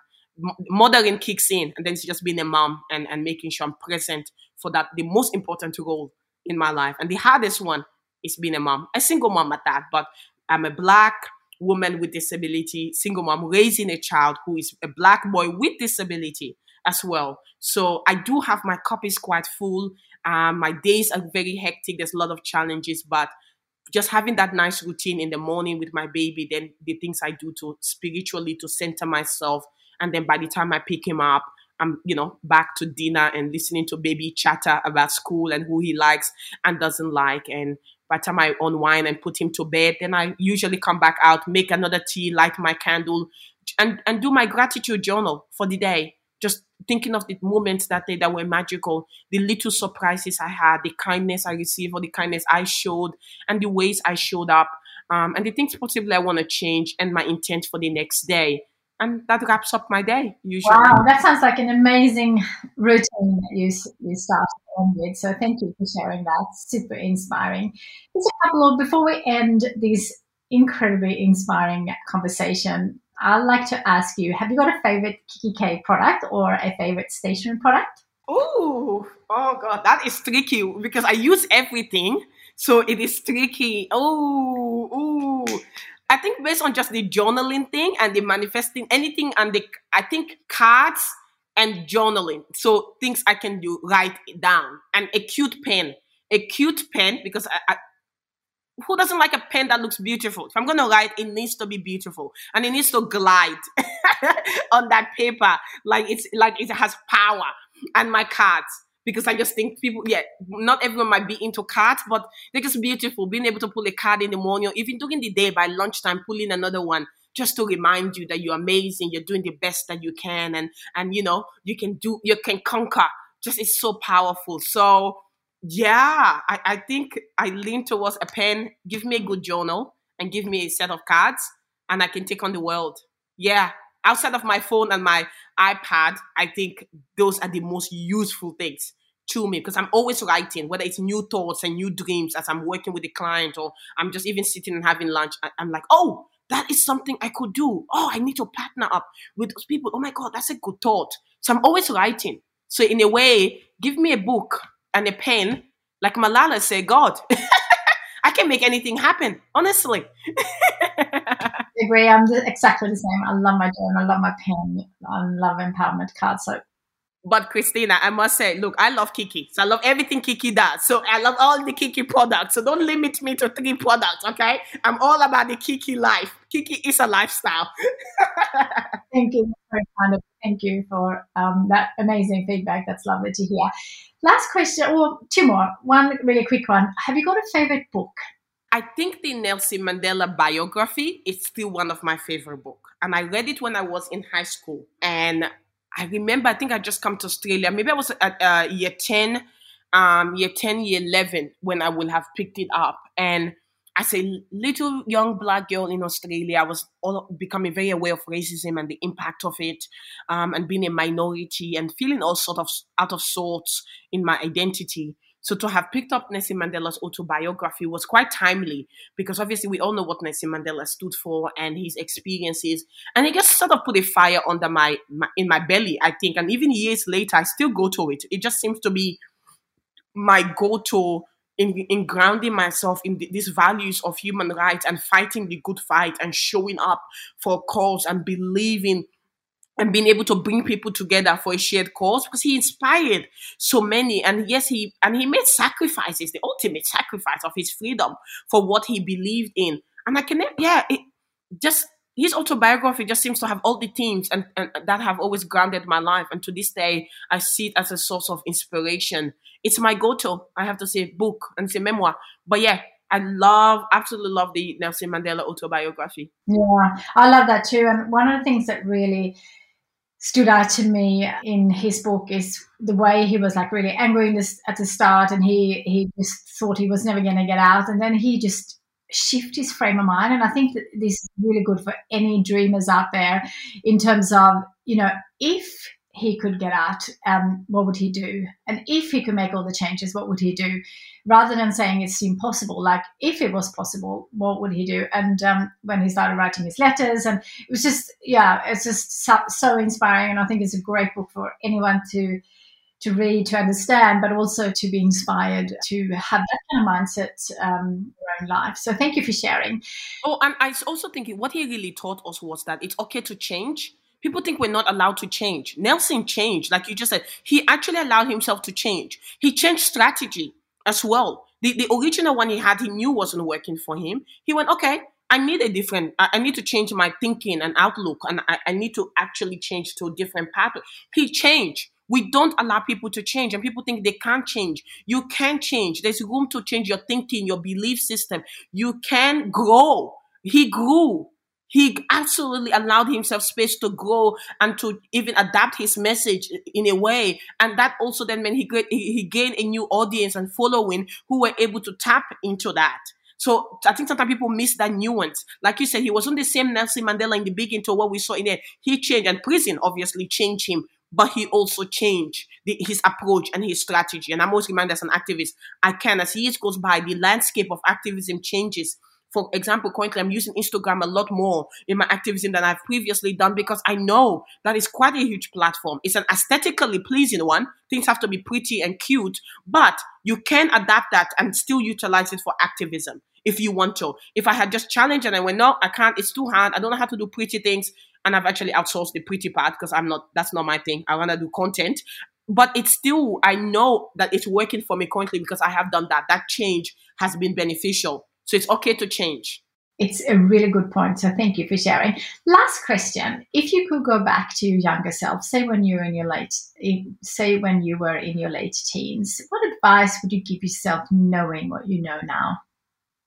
mothering kicks in, and then it's just being a mom and, and making sure I'm present for that, the most important role in my life. And the hardest one is being a mom, a single mom at that. But I'm a black woman with disability, single mom, raising a child who is a black boy with disability as well. So I do have my cup is quite full. Um, my days are very hectic. There's a lot of challenges, but just having that nice routine in the morning with my baby, then the things I do to spiritually to center myself, and then by the time I pick him up, I'm you know back to dinner and listening to baby chatter about school and who he likes and doesn't like, and by the time I unwind and put him to bed, then I usually come back out, make another tea, light my candle, and and do my gratitude journal for the day. Just thinking of the moments that day that were magical, the little surprises I had, the kindness I received, or the kindness I showed, and the ways I showed up, um, and the things possibly I want to change, and my intent for the next day. And that wraps up my day usually. Wow, that sounds like an amazing routine that you you started with. So thank you for sharing that. Super inspiring. Just a couple of before we end this incredibly inspiring conversation. I'd like to ask you: Have you got a favorite kikki.K product or a favorite stationery product? Oh, oh God, that is tricky because I use everything, so it is tricky. Oh, oh. I think based on just the journaling thing and the manifesting anything and the I think cards and journaling. So things I can do, write down. And a cute pen. A cute pen because I, I who doesn't like a pen that looks beautiful? If I'm going to write, it needs to be beautiful and it needs to glide on that paper. Like it's like it has power. And my cards, because I just think people, yeah, not everyone might be into cards, but they're just beautiful. Being able to pull a card in the morning or even during the day by lunchtime, pulling another one just to remind you that you're amazing, you're doing the best that you can, and and you know you can do, you can conquer. Just it's so powerful. So yeah, I, I think I lean towards a pen. Give me a good journal and give me a set of cards, and I can take on the world. Yeah, outside of my phone and my iPad, I think those are the most useful things to me because I'm always writing, whether it's new thoughts and new dreams as I'm working with the client or I'm just even sitting and having lunch. I'm like, oh, that is something I could do. Oh, I need to partner up with those people. Oh my God, that's a good thought. So I'm always writing. So in a way, give me a book and a pen, like Malala said, God, I can make anything happen, honestly. I agree. I'm exactly the same. I love my journal, I love my pen, I love empowerment cards. So but Christina, I must say, look, I love kikki. So I love everything kikki does. So I love all the kikki products. So don't limit me to three products, okay? I'm all about the kikki life. kikki is a lifestyle. Thank you for kind of thank you for um, that amazing feedback. That's lovely to hear. Last question, or two more. One really quick one. Have you got a favorite book? I think the Nelson Mandela biography is still one of my favorite books. And I read it when I was in high school. And I remember, I think I just come to Australia. Maybe I was at uh, year 10, um, year 10, year 11 when I would have picked it up. And as a little young black girl in Australia, I was all becoming very aware of racism and the impact of it, um, and being a minority and feeling all sort of out of sorts in my identity. So to have picked up Nelson Mandela's autobiography was quite timely because obviously we all know what Nelson Mandela stood for and his experiences, and it just sort of put a fire under my, my in my belly, I think. And even years later, I still go to it. It just seems to be my go-to in, in grounding myself in the, these values of human rights and fighting the good fight and showing up for cause and believing and being able to bring people together for a shared cause because he inspired so many. And yes he and he made sacrifices the ultimate sacrifice of his freedom for what he believed in. And i can yeah it just his autobiography just seems to have all the themes and, and that have always grounded my life. And to this day i see it as a source of inspiration. It's my go-to i have to say book and say memoir. But yeah I love, absolutely love the Nelson Mandela autobiography. Yeah, I love that too. And one of the things that really stood out to me in his book is the way he was like really angry this, at the start and he he just thought he was never going to get out and then he just shift his frame of mind and i think that this is really good for any dreamers out there in terms of you know if he could get out, um, what would he do? And if he could make all the changes, what would he do? Rather than saying it's impossible, like if it was possible, what would he do? And um, when he started writing his letters, and it was just, yeah, it's just so, so inspiring. And I think it's a great book for anyone to to read, to understand, but also to be inspired to have that kind of mindset um, in your own life. So thank you for sharing. Oh, and I was also thinking what he really taught us was that it's okay to change. People think we're not allowed to change. Nelson changed, like you just said. He actually allowed himself to change. He changed strategy as well. The, the original one he had, he knew wasn't working for him. He went, okay, I need a different, I, need to change my thinking and outlook, and I, I need to actually change to a different pathway. He changed. We don't allow people to change, and people think they can't change. You can change. There's room to change your thinking, your belief system. You can grow. He grew. He absolutely allowed himself space to grow and to even adapt his message in a way. And that also then meant he, he gained a new audience and following who were able to tap into that. So I think sometimes people miss that nuance. Like you said, he wasn't the same Nelson Mandela in the beginning to what we saw in there. He changed, and prison obviously changed him but he also changed the, his approach and his strategy. And I'm always reminded as an activist, I can, as years goes by, the landscape of activism changes. For example, currently I'm using Instagram a lot more in my activism than I've previously done because I know that is quite a huge platform. It's an aesthetically pleasing one. Things have to be pretty and cute, but you can adapt that and still utilize it for activism if you want to. If I had just challenged and I went, no, I can't, it's too hard, I don't know how to do pretty things, and I've actually outsourced the pretty part because I'm not that's not my thing. I want to do content, but it's still I know that it's working for me currently because I have done that. That change has been beneficial, so it's okay to change. It's a really good point. So thank you for sharing. Last question: If you could go back to your younger self, say when you were in your late, say when you were in your late teens, what advice would you give yourself, knowing what you know now?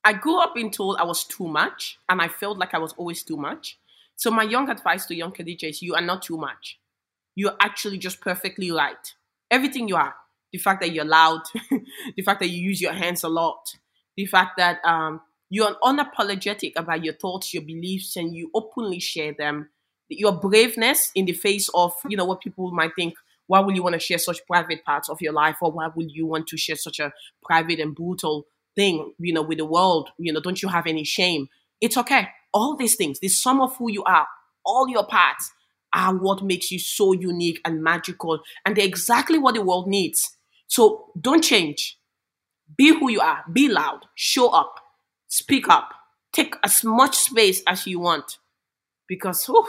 I grew up being told I was too much, and I felt like I was always too much. So my young advice to young Khadija is you are not too much. You're actually just perfectly right. Everything you are. The fact that you're loud, the fact that you use your hands a lot, the fact that um, you're unapologetic about your thoughts, your beliefs, and you openly share them. Your braveness in the face of, you know, what people might think, why will you want to share such private parts of your life? Or why will you want to share such a private and brutal thing, you know, with the world? You know, don't you have any shame? It's okay all these things, the sum of who you are, all your parts are what makes you so unique and magical. And they're exactly what the world needs. So don't change. Be who you are. Be loud. Show up. Speak up. Take as much space as you want. Because, whew,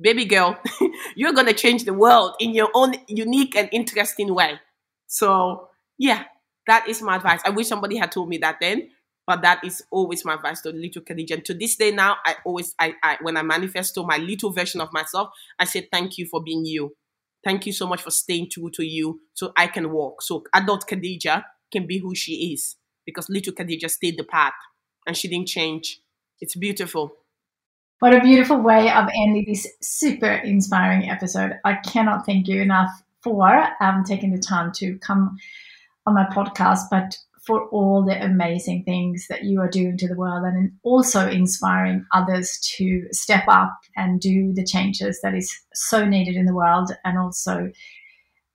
baby girl, you're going to change the world in your own unique and interesting way. So, yeah, that is my advice. I wish somebody had told me that then. But that is always my advice to little Khadija. To this day now, I always, I, I when I manifest to my little version of myself, I say thank you for being you. Thank you so much for staying true to you so I can walk. So adult Khadija can be who she is because little Khadija stayed the path and she didn't change. It's beautiful. What a beautiful way of ending this super inspiring episode. I cannot thank you enough for um, taking the time to come on my podcast, but for all the amazing things that you are doing to the world and also inspiring others to step up and do the changes that is so needed in the world and also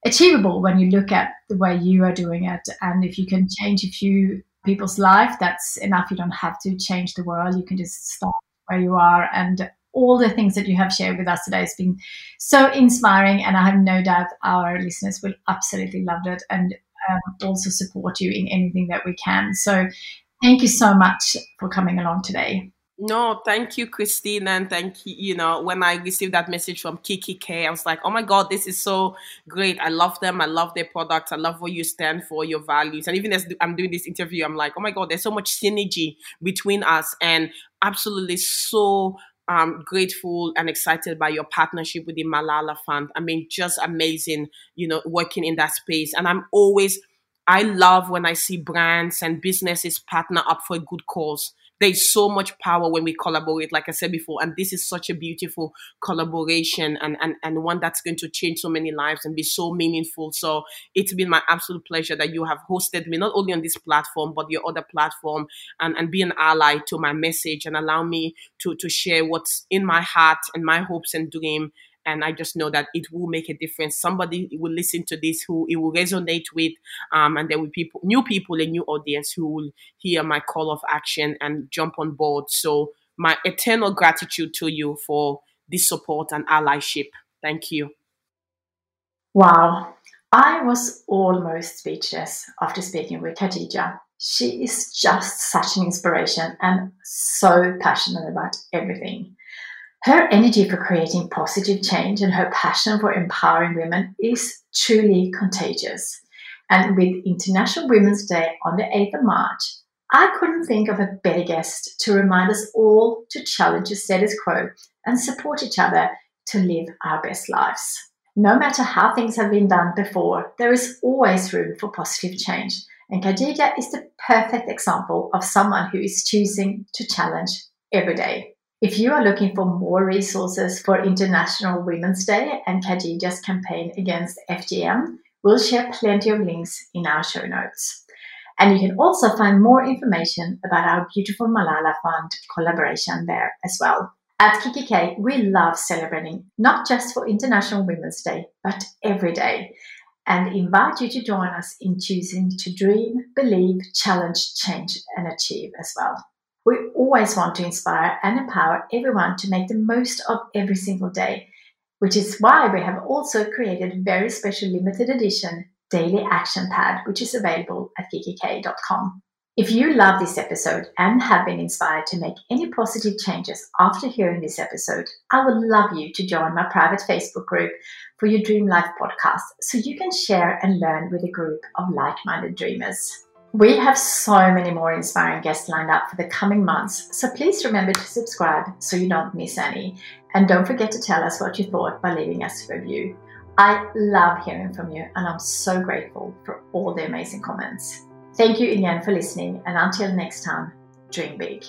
achievable when you look at the way you are doing it. And if you can change a few people's life that's enough. You don't have to change the world. You can just start where you are. And all the things that you have shared with us today has been so inspiring. And i have no doubt our listeners will absolutely love it and um, also support you in anything that we can. So thank you so much for coming along today. No, thank you, Christine, and thank you. You know, when I received that message from kikki.K, I was like, "Oh my God, this is so great! I love them. I love their products. I love what you stand for, your values." And even as I'm doing this interview, I'm like, "Oh my God, there's so much synergy between us, and absolutely so um, grateful and excited by your partnership with the Malala Fund. I mean, just amazing, you know, working in that space. And I'm always, I love when I see brands and businesses partner up for a good cause there's so much power when we collaborate, like I said before. And this is such a beautiful collaboration and, and, and one that's going to change so many lives and be so meaningful. So it's been my absolute pleasure that you have hosted me, not only on this platform, but your other platform and, and be an ally to my message and allow me to, to share what's in my heart and my hopes and dream and I just know that it will make a difference. Somebody will listen to this who it will resonate with, um, and there will be people, new people, a new audience who will hear my call of action and jump on board. So my eternal gratitude to you for this support and allyship. Thank you. Wow, I was almost speechless after speaking with Khadija. She is just such an inspiration and so passionate about everything. Her energy for creating positive change and her passion for empowering women is truly contagious. And with International Women's Day on the 8th of March, I couldn't think of a better guest to remind us all to challenge the status quo and support each other to live our best lives. No matter how things have been done before, there is always room for positive change and Khadija is the perfect example of someone who is choosing to challenge every day. If you are looking for more resources for International Women's Day and Khadija's campaign against FGM, we'll share plenty of links in our show notes. And you can also find more information about our beautiful Malala Fund collaboration there as well. At kikki.K, we love celebrating not just for International Women's Day, but every day and invite you to join us in choosing to dream, believe, challenge, change, and achieve as well. Always want to inspire and empower everyone to make the most of every single day, which is why we have also created a very special limited edition daily action pad, which is available at kikki-k.com. If you love this episode and have been inspired to make any positive changes after hearing this episode, I would love you to join my private Facebook group for your Dream Life podcast so you can share and learn with a group of like minded dreamers. We have so many more inspiring guests lined up for the coming months, so please remember to subscribe so you don't miss any. And don't forget to tell us what you thought by leaving us a review. I love hearing from you, and I'm so grateful for all the amazing comments. Thank you again for listening, and until next time, dream big.